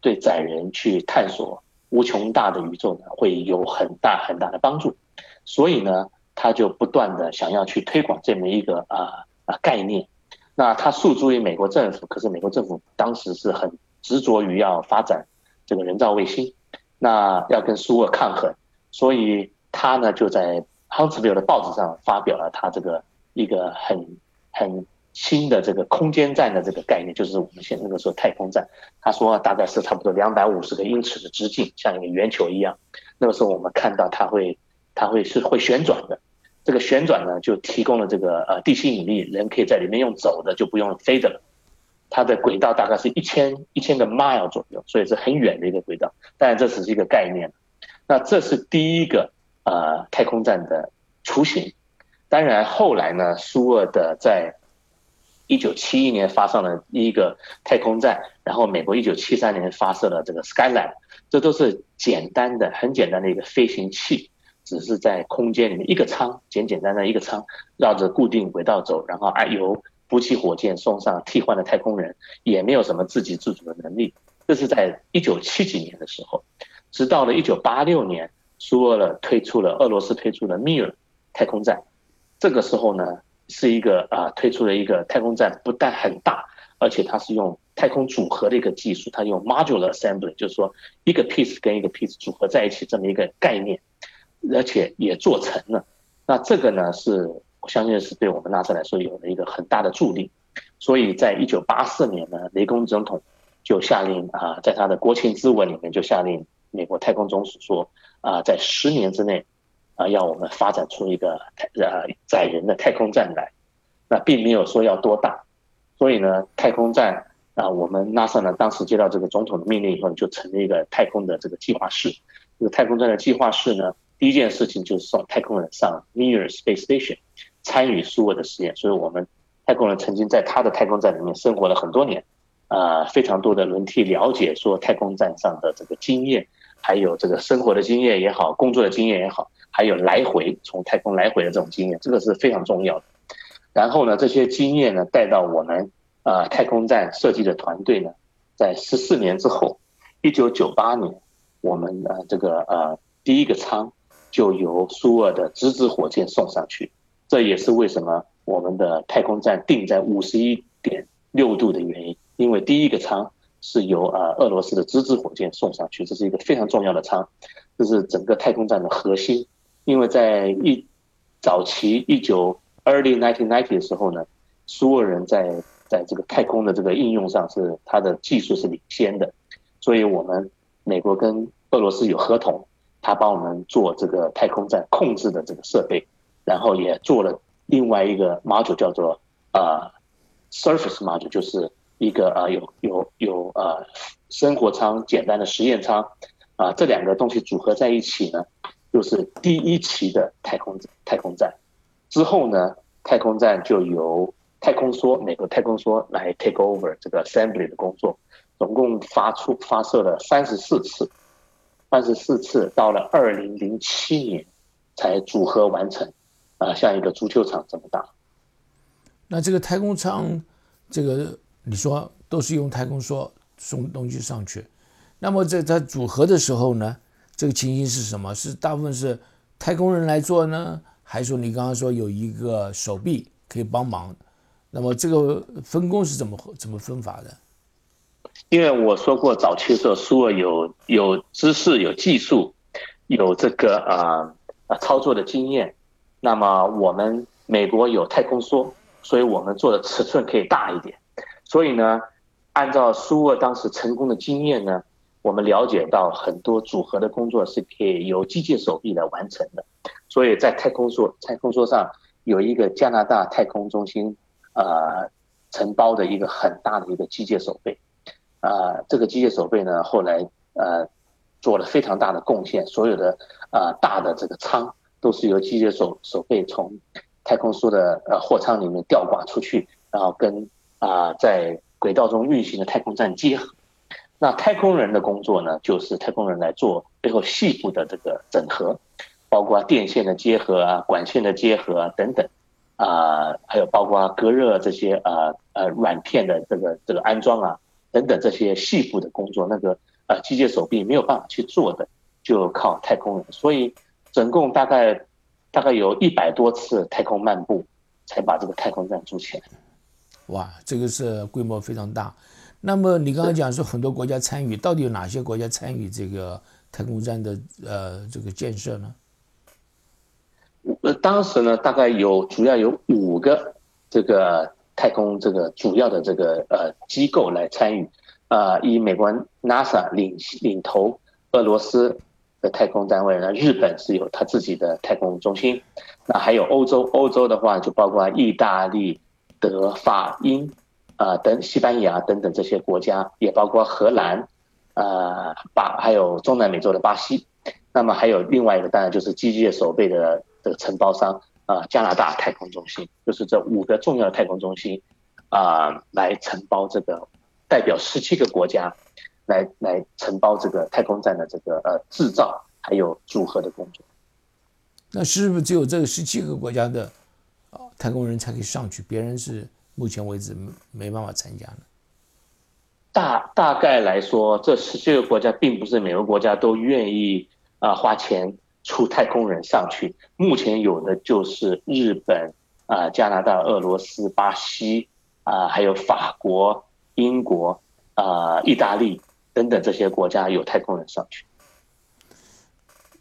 对载人去探索无穷大的宇宙呢，会有很大很大的帮助，所以呢，他就不断的想要去推广这么一个啊啊概念。那他诉诸于美国政府，可是美国政府当时是很执着于要发展这个人造卫星，那要跟苏俄抗衡，所以他呢就在 Huntsville 的报纸上发表了他这个一个很很新的这个空间站的这个概念，就是我们现那个时候太空站。他说大概是差不多两百五十个英尺的直径，像一个圆球一样。那个时候我们看到它会它会是会旋转的。这个旋转呢，就提供了这个呃地心引力，人可以在里面用走的，就不用飞的了。它的轨道大概是一千一千个 mile 左右，所以是很远的一个轨道。当然这只是一个概念。那这是第一个呃太空站的雏形。当然后来呢，苏俄的在一九七一年发上了第一个太空站，然后美国一九七三年发射了这个 Skylab，这都是简单的、很简单的一个飞行器。只是在空间里面一个舱，简简单单一个舱，绕着固定轨道走，然后哎由补给火箭送上替换的太空人，也没有什么自给自足的能力。这是在一九七几年的时候，直到了一九八六年，苏俄了推出了俄罗斯推出了 Mir 太空站，这个时候呢是一个啊推出了一个太空站，不但很大，而且它是用太空组合的一个技术，它用 modular assembly，就是说一个 piece 跟一个 piece 组合在一起这么一个概念。而且也做成了，那这个呢是我相信是对我们纳斯来说有了一个很大的助力，所以在一九八四年呢，雷公总统就下令啊，在他的国情咨文里面就下令美国太空总署说啊，在十年之内啊，要我们发展出一个呃载人的太空站来，那并没有说要多大，所以呢，太空站啊，我们 NASA 呢当时接到这个总统的命令以后，就成立一个太空的这个计划室，这个太空站的计划室呢。第一件事情就是送太空人上 Mir Space Station，参与苏俄的实验。所以我们太空人曾经在他的太空站里面生活了很多年，啊，非常多的轮替了解说太空站上的这个经验，还有这个生活的经验也好，工作的经验也好，还有来回从太空来回的这种经验，这个是非常重要的。然后呢，这些经验呢带到我们啊太空站设计的团队呢，在十四年之后，一九九八年，我们呃这个呃第一个舱。就由苏俄的直子火箭送上去，这也是为什么我们的太空站定在五十一点六度的原因。因为第一个舱是由呃俄罗斯的直子火箭送上去，这是一个非常重要的舱，这是整个太空站的核心。因为在一早期一九 early nineteen ninety 的时候呢，苏俄人在在这个太空的这个应用上是它的技术是领先的，所以我们美国跟俄罗斯有合同。他帮我们做这个太空站控制的这个设备，然后也做了另外一个 module 叫做呃 surface module，就是一个呃有有有呃生活舱、简单的实验舱啊，这两个东西组合在一起呢，就是第一期的太空太空站。之后呢，太空站就由太空梭美国太空梭来 take over 这个 assembly 的工作，总共发出发射了三十四次。三十四次，到了二零零七年才组合完成，啊，像一个足球场这么大。那这个太空舱，这个你说都是用太空梭送东西上去，那么在它组合的时候呢，这个情形是什么？是大部分是太空人来做呢，还是说你刚刚说有一个手臂可以帮忙？那么这个分工是怎么怎么分法的？因为我说过，早期的时候，苏俄有有知识、有技术、有这个啊啊操作的经验。那么我们美国有太空梭，所以我们做的尺寸可以大一点。所以呢，按照苏俄当时成功的经验呢，我们了解到很多组合的工作是可以由机械手臂来完成的。所以在太空梭太空梭上有一个加拿大太空中心呃承包的一个很大的一个机械手臂。啊，这个机械手背呢，后来呃做了非常大的贡献。所有的啊大的这个舱都是由机械手手背从太空梭的呃货舱里面吊挂出去，然后跟啊在轨道中运行的太空站结合。那太空人的工作呢，就是太空人来做背后细部的这个整合，包括电线的结合啊、管线的结合啊等等。啊，还有包括隔热这些呃呃软片的这个这个安装啊等等这些细部的工作，那个呃机械手臂没有办法去做的，就靠太空人。所以总共大概大概有一百多次太空漫步，才把这个太空站筑起来。哇，这个是规模非常大。那么你刚刚讲说很多国家参与，到底有哪些国家参与这个太空站的呃这个建设呢？呃，当时呢，大概有主要有五个这个太空这个主要的这个呃机构来参与，啊，以美国 NASA 领领头，俄罗斯的太空单位呢，日本是有他自己的太空中心，那还有欧洲，欧洲的话就包括意大利、德、法、英，啊等西班牙等等这些国家，也包括荷兰，啊巴还有中南美洲的巴西，那么还有另外一个当然就是机械手背的。这个承包商啊，加拿大太空中心就是这五个重要的太空中心啊，来承包这个代表十七个国家来来承包这个太空站的这个呃制造还有组合的工作。那是不是只有这个十七个国家的啊太空人才可以上去？别人是目前为止没没办法参加呢？大大概来说，这十七个国家并不是每个国家都愿意啊花钱。出太空人上去，目前有的就是日本啊、加拿大、俄罗斯、巴西啊，还有法国、英国啊、意大利等等这些国家有太空人上去。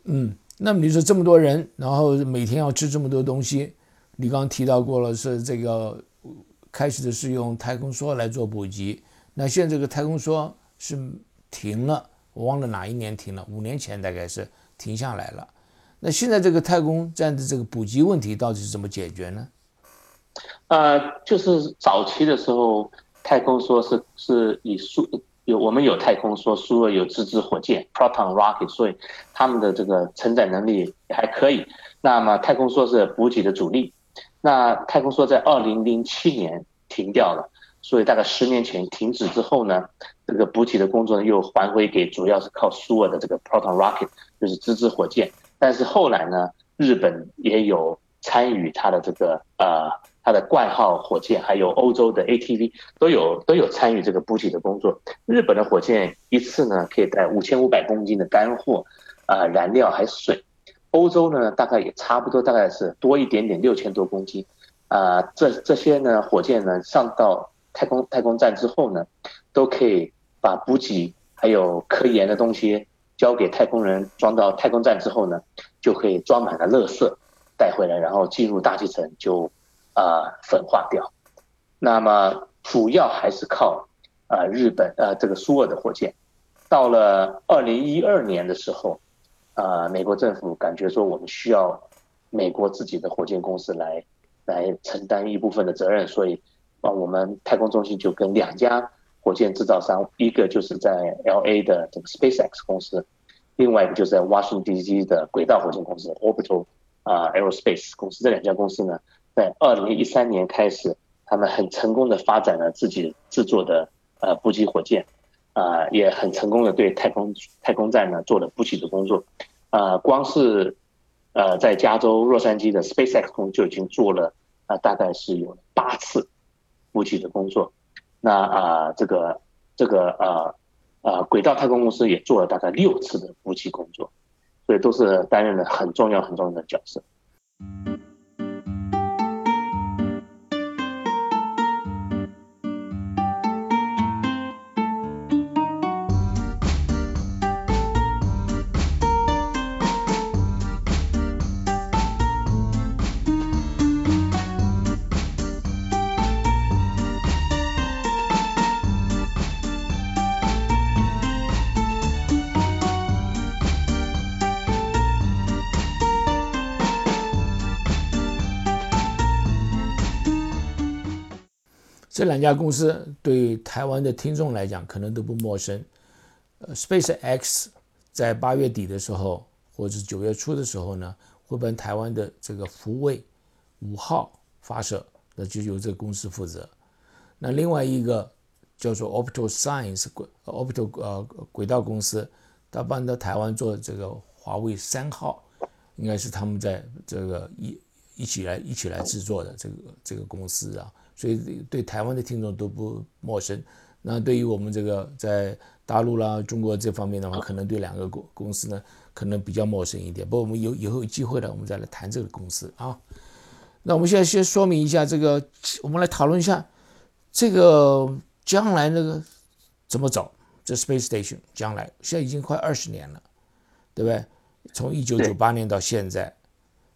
嗯，那么你说这么多人，然后每天要吃这么多东西，你刚刚提到过了，是这个开始的是用太空梭来做补给，那现在这个太空梭是停了，我忘了哪一年停了，五年前大概是停下来了。那现在这个太空站的这个补给问题到底是怎么解决呢？呃，就是早期的时候，太空梭是是以输有我们有太空梭，输了有自制火箭 （proton rocket），所以他们的这个承载能力也还可以。那么太空梭是补给的主力。那太空梭在二零零七年停掉了，所以大概十年前停止之后呢，这个补给的工作又还回给主要是靠苏俄的这个 proton rocket，就是自制火箭。但是后来呢，日本也有参与它的这个呃，它的冠号火箭，还有欧洲的 ATV 都有都有参与这个补给的工作。日本的火箭一次呢可以带五千五百公斤的干货，啊，燃料还水。欧洲呢大概也差不多，大概是多一点点，六千多公斤。啊，这这些呢火箭呢上到太空太空站之后呢，都可以把补给还有科研的东西。交给太空人装到太空站之后呢，就可以装满了垃圾带回来，然后进入大气层就啊粉化掉。那么主要还是靠啊日本呃这个苏俄的火箭。到了二零一二年的时候，啊美国政府感觉说我们需要美国自己的火箭公司来来承担一部分的责任，所以啊我们太空中心就跟两家。火箭制造商，一个就是在 L A 的这个 SpaceX 公司，另外一个就是在 Washington D.C. 的轨道火箭公司 Orbital 啊 Aerospace 公司。这两家公司呢，在二零一三年开始，他们很成功的发展了自己制作的呃补给火箭，啊，也很成功的对太空太空站呢做了补给的工作。啊，光是呃在加州洛杉矶的 SpaceX 公司就已经做了啊，大概是有八次补给的工作。那啊，这个这个呃呃，轨道太空公司也做了大概六次的补给工作，所以都是担任了很重要很重要的角色。家公司对台湾的听众来讲可能都不陌生。呃，SpaceX 在八月底的时候，或者是九月初的时候呢，会帮台湾的这个福卫五号发射，那就由这个公司负责。那另外一个叫做 Orbital Science 轨 Orbital 呃轨道公司，他帮到台湾做这个华为三号，应该是他们在这个一一起来一起来制作的这个这个公司啊，所以对台湾的听众都不陌生。那对于我们这个在大陆啦、中国这方面的话，可能对两个公公司呢，可能比较陌生一点。不过我们有以后有机会了，我们再来谈这个公司啊。那我们现在先说明一下这个，我们来讨论一下这个将来那个怎么走。这 Space Station 将来现在已经快二十年了，对不对？从一九九八年到现在，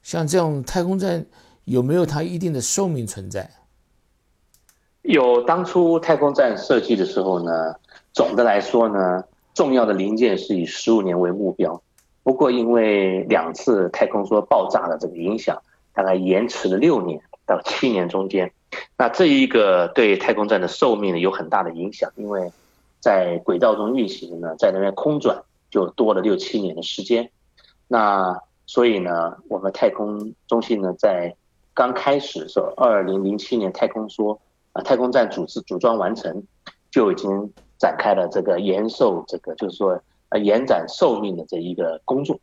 像这样太空站有没有它一定的寿命存在？有当初太空站设计的时候呢，总的来说呢，重要的零件是以十五年为目标。不过因为两次太空梭爆炸的这个影响，大概延迟了六年到七年中间。那这一个对太空站的寿命呢有很大的影响，因为在轨道中运行呢，在那边空转就多了六七年的时间。那所以呢，我们太空中心呢在刚开始的时候，二零零七年太空梭。啊，太空站组织组装完成，就已经展开了这个延寿这个就是说呃延展寿命的这一个工作。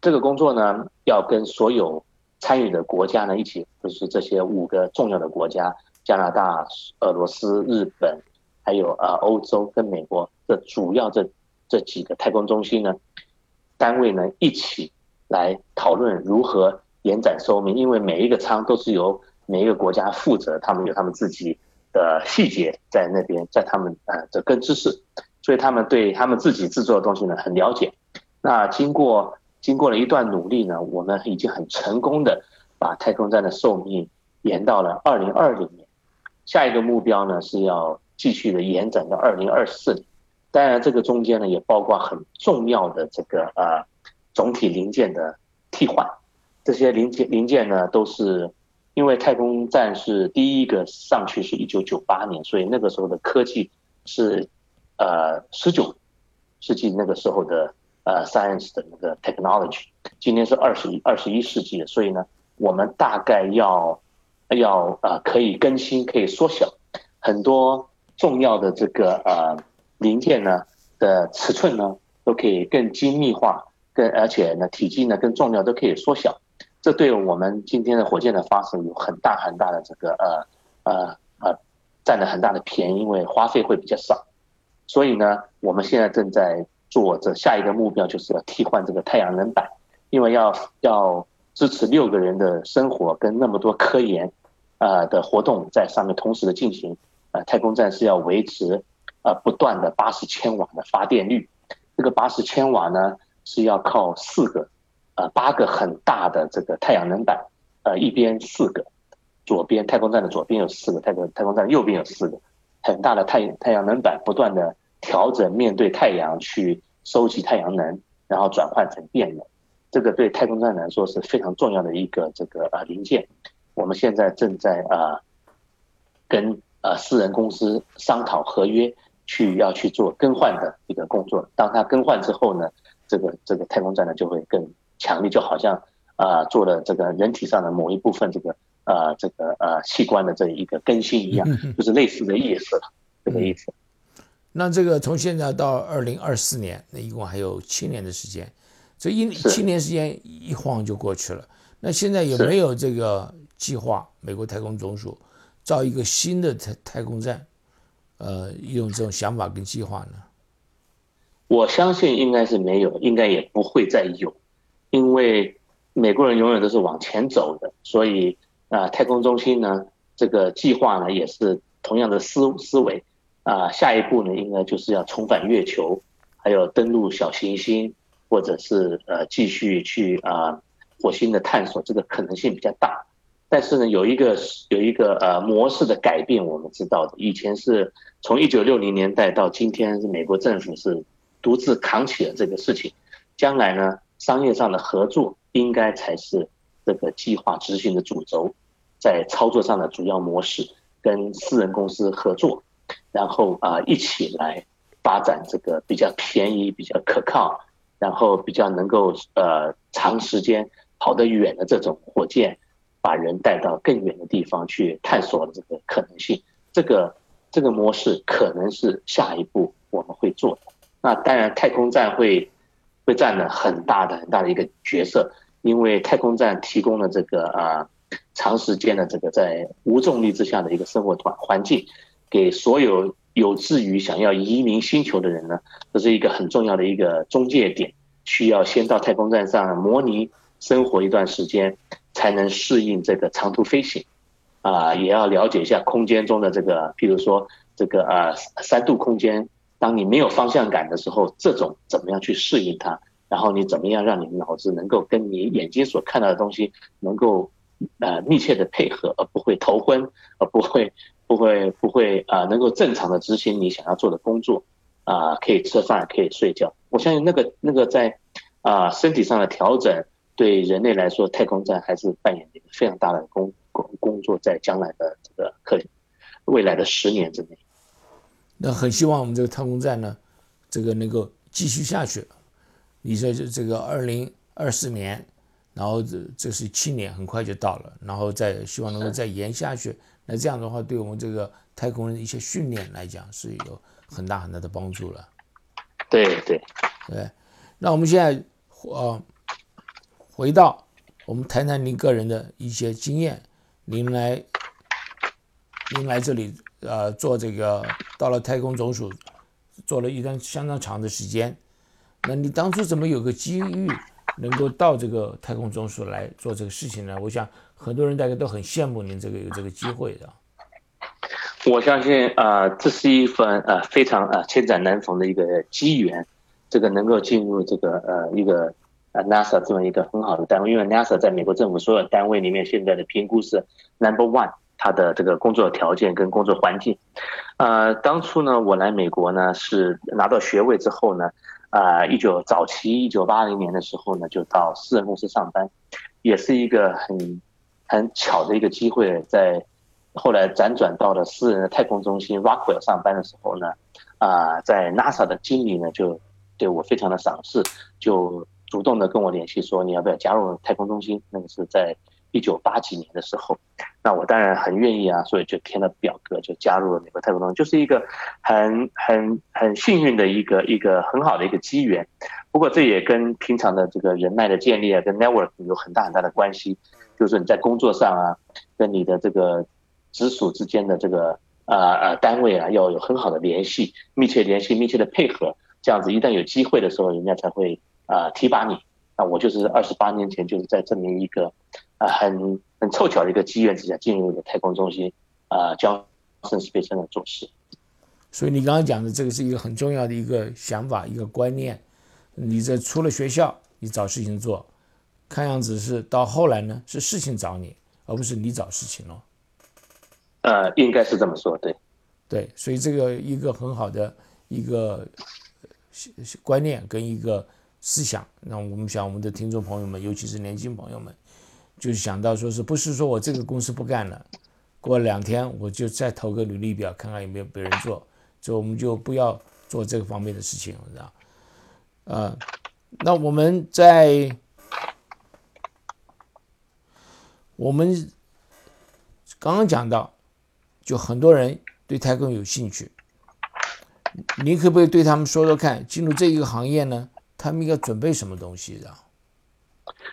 这个工作呢，要跟所有参与的国家呢一起，就是这些五个重要的国家：加拿大、俄罗斯、日本，还有啊欧洲跟美国的主要这这几个太空中心呢单位呢一起来讨论如何延展寿命，因为每一个舱都是由。每一个国家负责，他们有他们自己的细节在那边，在他们呃的根知识，所以他们对他们自己制作的东西呢很了解。那经过经过了一段努力呢，我们已经很成功的把太空站的寿命延到了二零二零年。下一个目标呢是要继续的延展到二零二四年。当然，这个中间呢也包括很重要的这个呃总体零件的替换，这些零件零件呢都是。因为太空站是第一个上去是一九九八年，所以那个时候的科技是，呃，十九世纪那个时候的呃 science 的那个 technology。今天是二十一二十一世纪，所以呢，我们大概要要呃可以更新，可以缩小很多重要的这个呃零件呢的尺寸呢都可以更精密化，更而且呢体积呢更重要都可以缩小。这对我们今天的火箭的发射有很大很大的这个呃呃呃占了很大的便宜，因为花费会比较少。所以呢，我们现在正在做这下一个目标，就是要替换这个太阳能板，因为要要支持六个人的生活跟那么多科研呃的活动在上面同时的进行。呃，太空站是要维持呃不断的八十千瓦的发电率，这个八十千瓦呢是要靠四个。呃，八个很大的这个太阳能板，呃，一边四个，左边太空站的左边有四个，太空太空站右边有四个，很大的太太阳能板，不断的调整面对太阳去收集太阳能，然后转换成电能。这个对太空站来说是非常重要的一个这个呃零件。我们现在正在啊跟呃私人公司商讨合约，去要去做更换的一个工作。当它更换之后呢，这个这个太空站呢就会更。强力就好像啊做了这个人体上的某一部分这个呃这个呃器官的这一个更新一样，就是类似的意思，这个意思。那这个从现在到二零二四年，那一共还有七年的时间，这一七年时间一晃就过去了。那现在有没有这个计划？美国太空总署造一个新的太太空站，呃，用这种想法跟计划呢？我相信应该是没有，应该也不会再有。因为美国人永远都是往前走的，所以啊，太空中心呢，这个计划呢也是同样的思思维啊，下一步呢应该就是要重返月球，还有登陆小行星，或者是呃继续去啊火星的探索，这个可能性比较大。但是呢，有一个有一个呃模式的改变，我们知道的，以前是从一九六零年代到今天，是美国政府是独自扛起了这个事情，将来呢？商业上的合作应该才是这个计划执行的主轴，在操作上的主要模式，跟私人公司合作，然后啊一起来发展这个比较便宜、比较可靠，然后比较能够呃长时间跑得远的这种火箭，把人带到更远的地方去探索这个可能性。这个这个模式可能是下一步我们会做的。那当然，太空站会。会占了很大的很大的一个角色，因为太空站提供了这个啊长时间的这个在无重力之下的一个生活环环境，给所有有志于想要移民星球的人呢，这是一个很重要的一个中介点，需要先到太空站上模拟生活一段时间，才能适应这个长途飞行，啊，也要了解一下空间中的这个，譬如说这个呃三度空间，当你没有方向感的时候，这种怎么样去适应它？然后你怎么样让你的脑子能够跟你眼睛所看到的东西能够呃密切的配合，而不会头昏，而不会不会不会啊能够正常的执行你想要做的工作啊可以吃饭可以睡觉。我相信那个那个在啊身体上的调整对人类来说，太空站还是扮演一个非常大的工工工作，在将来的这个可未来的十年之内。那很希望我们这个太空站呢，这个能够继续下去。你说这这个二零二四年，然后这这是七年，很快就到了，然后再希望能够再延下去。那这样的话，对我们这个太空人的一些训练来讲，是有很大很大的帮助了。对对对。那我们现在呃回到我们谈谈您个人的一些经验。您来您来这里呃做这个到了太空总署，做了一段相当长的时间。那你当初怎么有个机遇能够到这个太空总署来做这个事情呢？我想很多人大家都很羡慕您这个有这个机会的。我相信啊，这是一份呃非常呃千载难逢的一个机缘，这个能够进入这个呃一个呃 NASA 这么一个很好的单位，因为 NASA 在美国政府所有单位里面现在的评估是 Number One，他的这个工作条件跟工作环境。呃，当初呢，我来美国呢是拿到学位之后呢。啊，一九早期一九八零年的时候呢，就到私人公司上班，也是一个很很巧的一个机会。在后来辗转到了私人的太空中心 Rockwell 上班的时候呢，啊，在 NASA 的经理呢就对我非常的赏识，就主动的跟我联系说你要不要加入太空中心？那个是在。一九八几年的时候，那我当然很愿意啊，所以就填了表格，就加入了美国太空中，就是一个很很很幸运的一个一个很好的一个机缘。不过这也跟平常的这个人脉的建立啊，跟 network 有很大很大的关系。就是你在工作上啊，跟你的这个直属之间的这个呃呃单位啊，要有很好的联系、密切联系、密切的配合，这样子一旦有机会的时候，人家才会啊提拔你。那我就是二十八年前就是在这么一个。啊，很很凑巧的一个机缘之下进入了太空中心，啊，将圣斯贝森的做事。所以你刚刚讲的这个是一个很重要的一个想法，一个观念。你这出了学校，你找事情做，看样子是到后来呢，是事情找你，而不是你找事情了。呃，应该是这么说，对。对，所以这个一个很好的一个观念跟一个思想，那我们想我们的听众朋友们，尤其是年轻朋友们。就想到说是不是说我这个公司不干了，过两天我就再投个履历表，看看有没有别人做，所以我们就不要做这个方面的事情，知道？呃，那我们在我们刚刚讲到，就很多人对太空有兴趣，你可不可以对他们说说看，进入这一个行业呢，他们应该准备什么东西的？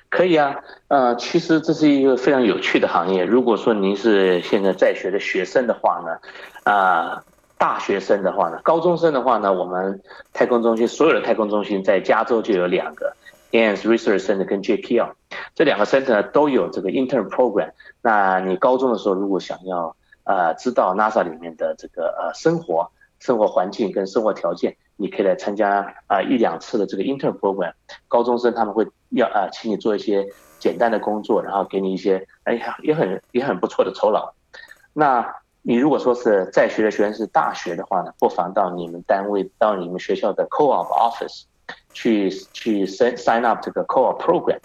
可以啊，呃，其实这是一个非常有趣的行业。如果说您是现在在学的学生的话呢，啊，大学生的话呢，高中生的话呢，我们太空中心所有的太空中心在加州就有两个，Ames Research Center 跟 JPL，这两个 center 都有这个 intern program。那你高中的时候如果想要呃知道 NASA 里面的这个呃生活、生活环境跟生活条件。你可以来参加啊一两次的这个 intern program，高中生他们会要啊请你做一些简单的工作，然后给你一些哎呀也很也很不错的酬劳。那你如果说是在学的学生是大学的话呢，不妨到你们单位到你们学校的 co-op office 去去 sign sign up 这个 co-op program，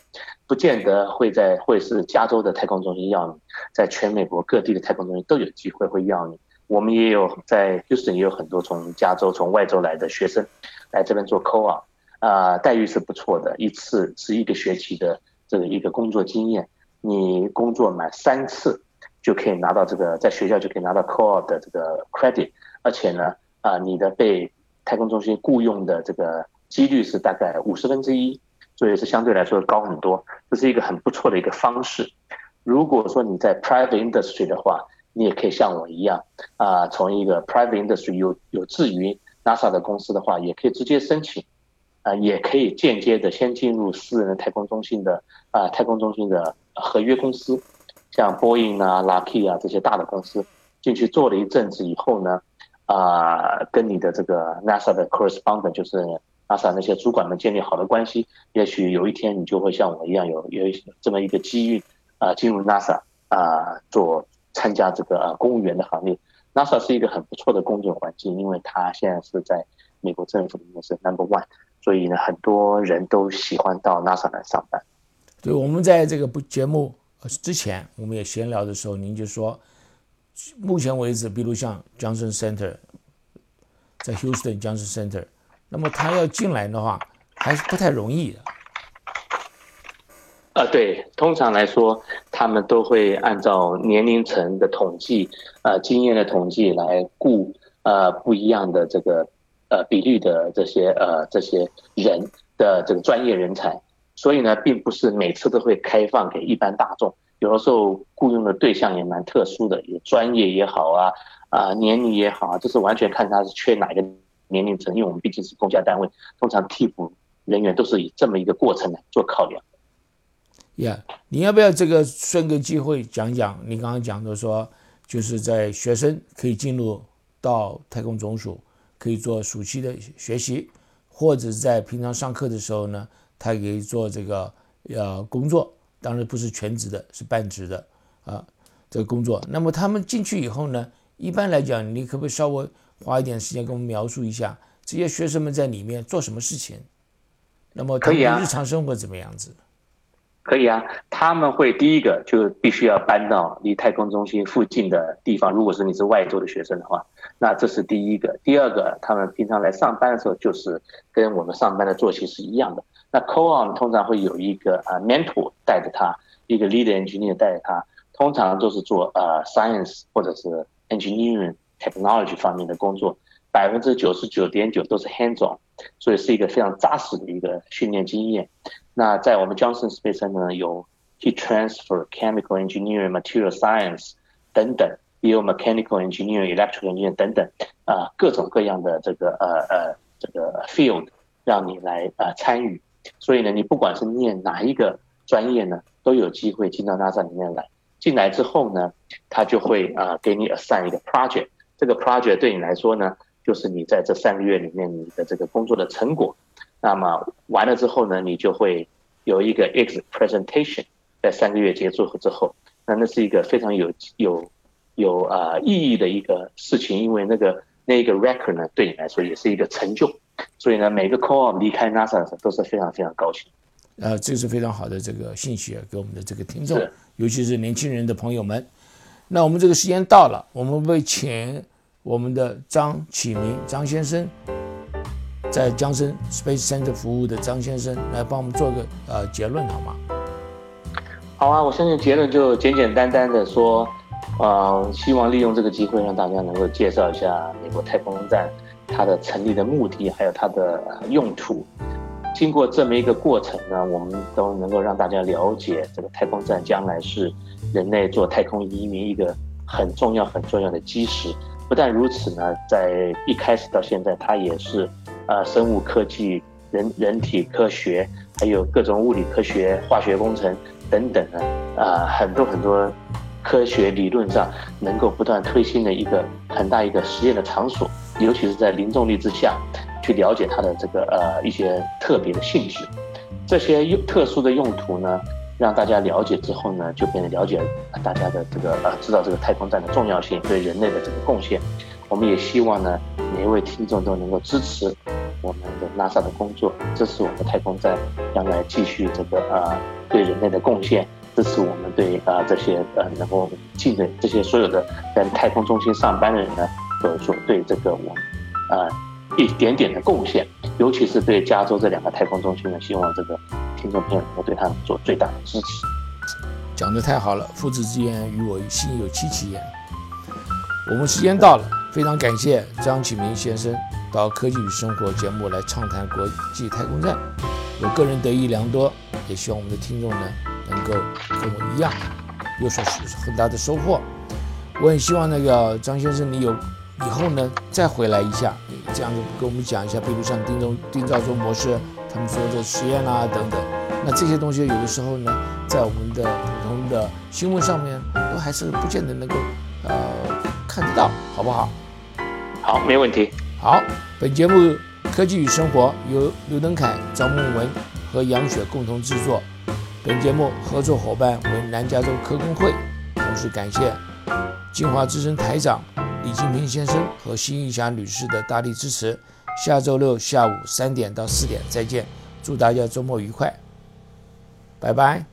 不见得会在会是加州的太空中心要你，在全美国各地的太空中心都有机会会要你。我们也有在 Houston 也有很多从加州、从外州来的学生来这边做 co-op，啊，待遇是不错的，一次是一个学期的这个一个工作经验，你工作满三次就可以拿到这个在学校就可以拿到 co-op 的这个 credit，而且呢，啊，你的被太空中心雇佣的这个几率是大概五十分之一，所以是相对来说高很多，这是一个很不错的一个方式。如果说你在 private industry 的话，你也可以像我一样啊，从一个 private industry 有有志于 NASA 的公司的话，也可以直接申请，啊，也可以间接的先进入私人的太空中心的啊太空中心的合约公司，像波音啊、Lucky 啊这些大的公司进去做了一阵子以后呢，啊，跟你的这个 NASA 的 correspondent 就是 NASA 那些主管们建立好的关系，也许有一天你就会像我一样有有这么一个机遇啊，进入 NASA 啊做。参加这个公务员的行列，NASA 是一个很不错的工作环境，因为它现在是在美国政府里面是 Number One，所以呢，很多人都喜欢到 NASA 来上班。对，我们在这个不节目之前，我们也闲聊的时候，您就说，目前为止，比如像 Johnson Center，在 Houston Johnson Center，那么他要进来的话，还是不太容易的。呃，对，通常来说，他们都会按照年龄层的统计，呃，经验的统计来雇呃不一样的这个呃比率的这些呃这些人的这个专业人才，所以呢，并不是每次都会开放给一般大众，有的时候雇佣的对象也蛮特殊的，也专业也好啊，啊年龄也好，这是完全看他是缺哪个年龄层，因为我们毕竟是公家单位，通常替补人员都是以这么一个过程来做考量。呀，你要不要这个顺个机会讲讲？你刚刚讲的说，就是在学生可以进入到太空总署，可以做暑期的学习，或者在平常上课的时候呢，他可以做这个呃工作，当然不是全职的，是半职的啊这个工作。那么他们进去以后呢，一般来讲，你可不可以稍微花一点时间跟我们描述一下这些学生们在里面做什么事情？那么他们的日常生活怎么样子？可以啊，他们会第一个就必须要搬到离太空中心附近的地方。如果是你是外州的学生的话，那这是第一个。第二个，他们平常来上班的时候，就是跟我们上班的作息是一样的。那 co-on 通常会有一个啊 mentor 带着他，一个 lead engineer 带着他，通常都是做呃 science 或者是 engineering technology 方面的工作，百分之九十九点九都是 hands-on，所以是一个非常扎实的一个训练经验。那在我们 Johnson Space 呢，有 heat transfer、chemical engineering、material science 等等，也有 mechanical engineer、electrical engineer 等等，啊，各种各样的这个呃呃这个 field 让你来啊参与。所以呢，你不管是念哪一个专业呢，都有机会进到 NASA 里面来。进来之后呢，他就会啊给你 assign 一个 project。这个 project 对你来说呢，就是你在这三个月里面你的这个工作的成果。那么完了之后呢，你就会有一个 ex presentation，在三个月结束之后，那那是一个非常有有有啊意义的一个事情，因为那个那个 record 呢，对你来说也是一个成就，所以呢，每个 call 离开 NASA 的时候都是非常非常高兴。呃，这是非常好的这个信息啊给我们的这个听众，尤其是年轻人的朋友们。那我们这个时间到了，我们会请我们的张启明张先生。在江森 Space Center 服务的张先生来帮我们做个呃结论好吗？好啊，我相信结论就简简单单的说，呃，希望利用这个机会让大家能够介绍一下美国太空站它的成立的目的，还有它的用途。经过这么一个过程呢，我们都能够让大家了解这个太空站将来是人类做太空移民一个很重要很重要的基石。不但如此呢，在一开始到现在，它也是。呃，生物科技、人 <laughs> 人体科学，还有各种物理科学、化学工程等等的，啊，很多很多科学理论上能够不断推新的一个很大一个实验的场所，尤其是在零重力之下，去了解它的这个呃一些特别的性质，这些用特殊的用途呢，让大家了解之后呢，就变得了解大家的这个呃，知道这个太空站的重要性对人类的这个贡献。我们也希望呢，每一位听众都能够支持我们的 NASA 的工作，支持我们太空站将来继续这个呃对人类的贡献，支持我们对啊这些呃能够进的这些所有的在太空中心上班的人呢，所所对这个我呃一点点的贡献，尤其是对加州这两个太空中心呢，希望这个听众朋友能够对他们做最大的支持。讲的太好了，父子之言与我心有戚戚焉。我们时间到了。非常感谢张启明先生到《科技与生活》节目来畅谈国际太空站，我个人得益良多，也希望我们的听众呢能够跟我一样有所很大的收获。我很希望那个张先生，你有以后呢再回来一下，这样子跟我们讲一下，比如像丁中丁肇中博士他们说的实验啊等等。那这些东西有的时候呢，在我们的普通的新闻上面都还是不见得能够呃看得到，好不好？好，没问题。好，本节目《科技与生活》由刘登凯、张梦文和杨雪共同制作。本节目合作伙伴为南加州科工会，同时感谢金华之声台长李金平先生和辛玉霞女士的大力支持。下周六下午三点到四点再见，祝大家周末愉快。拜拜。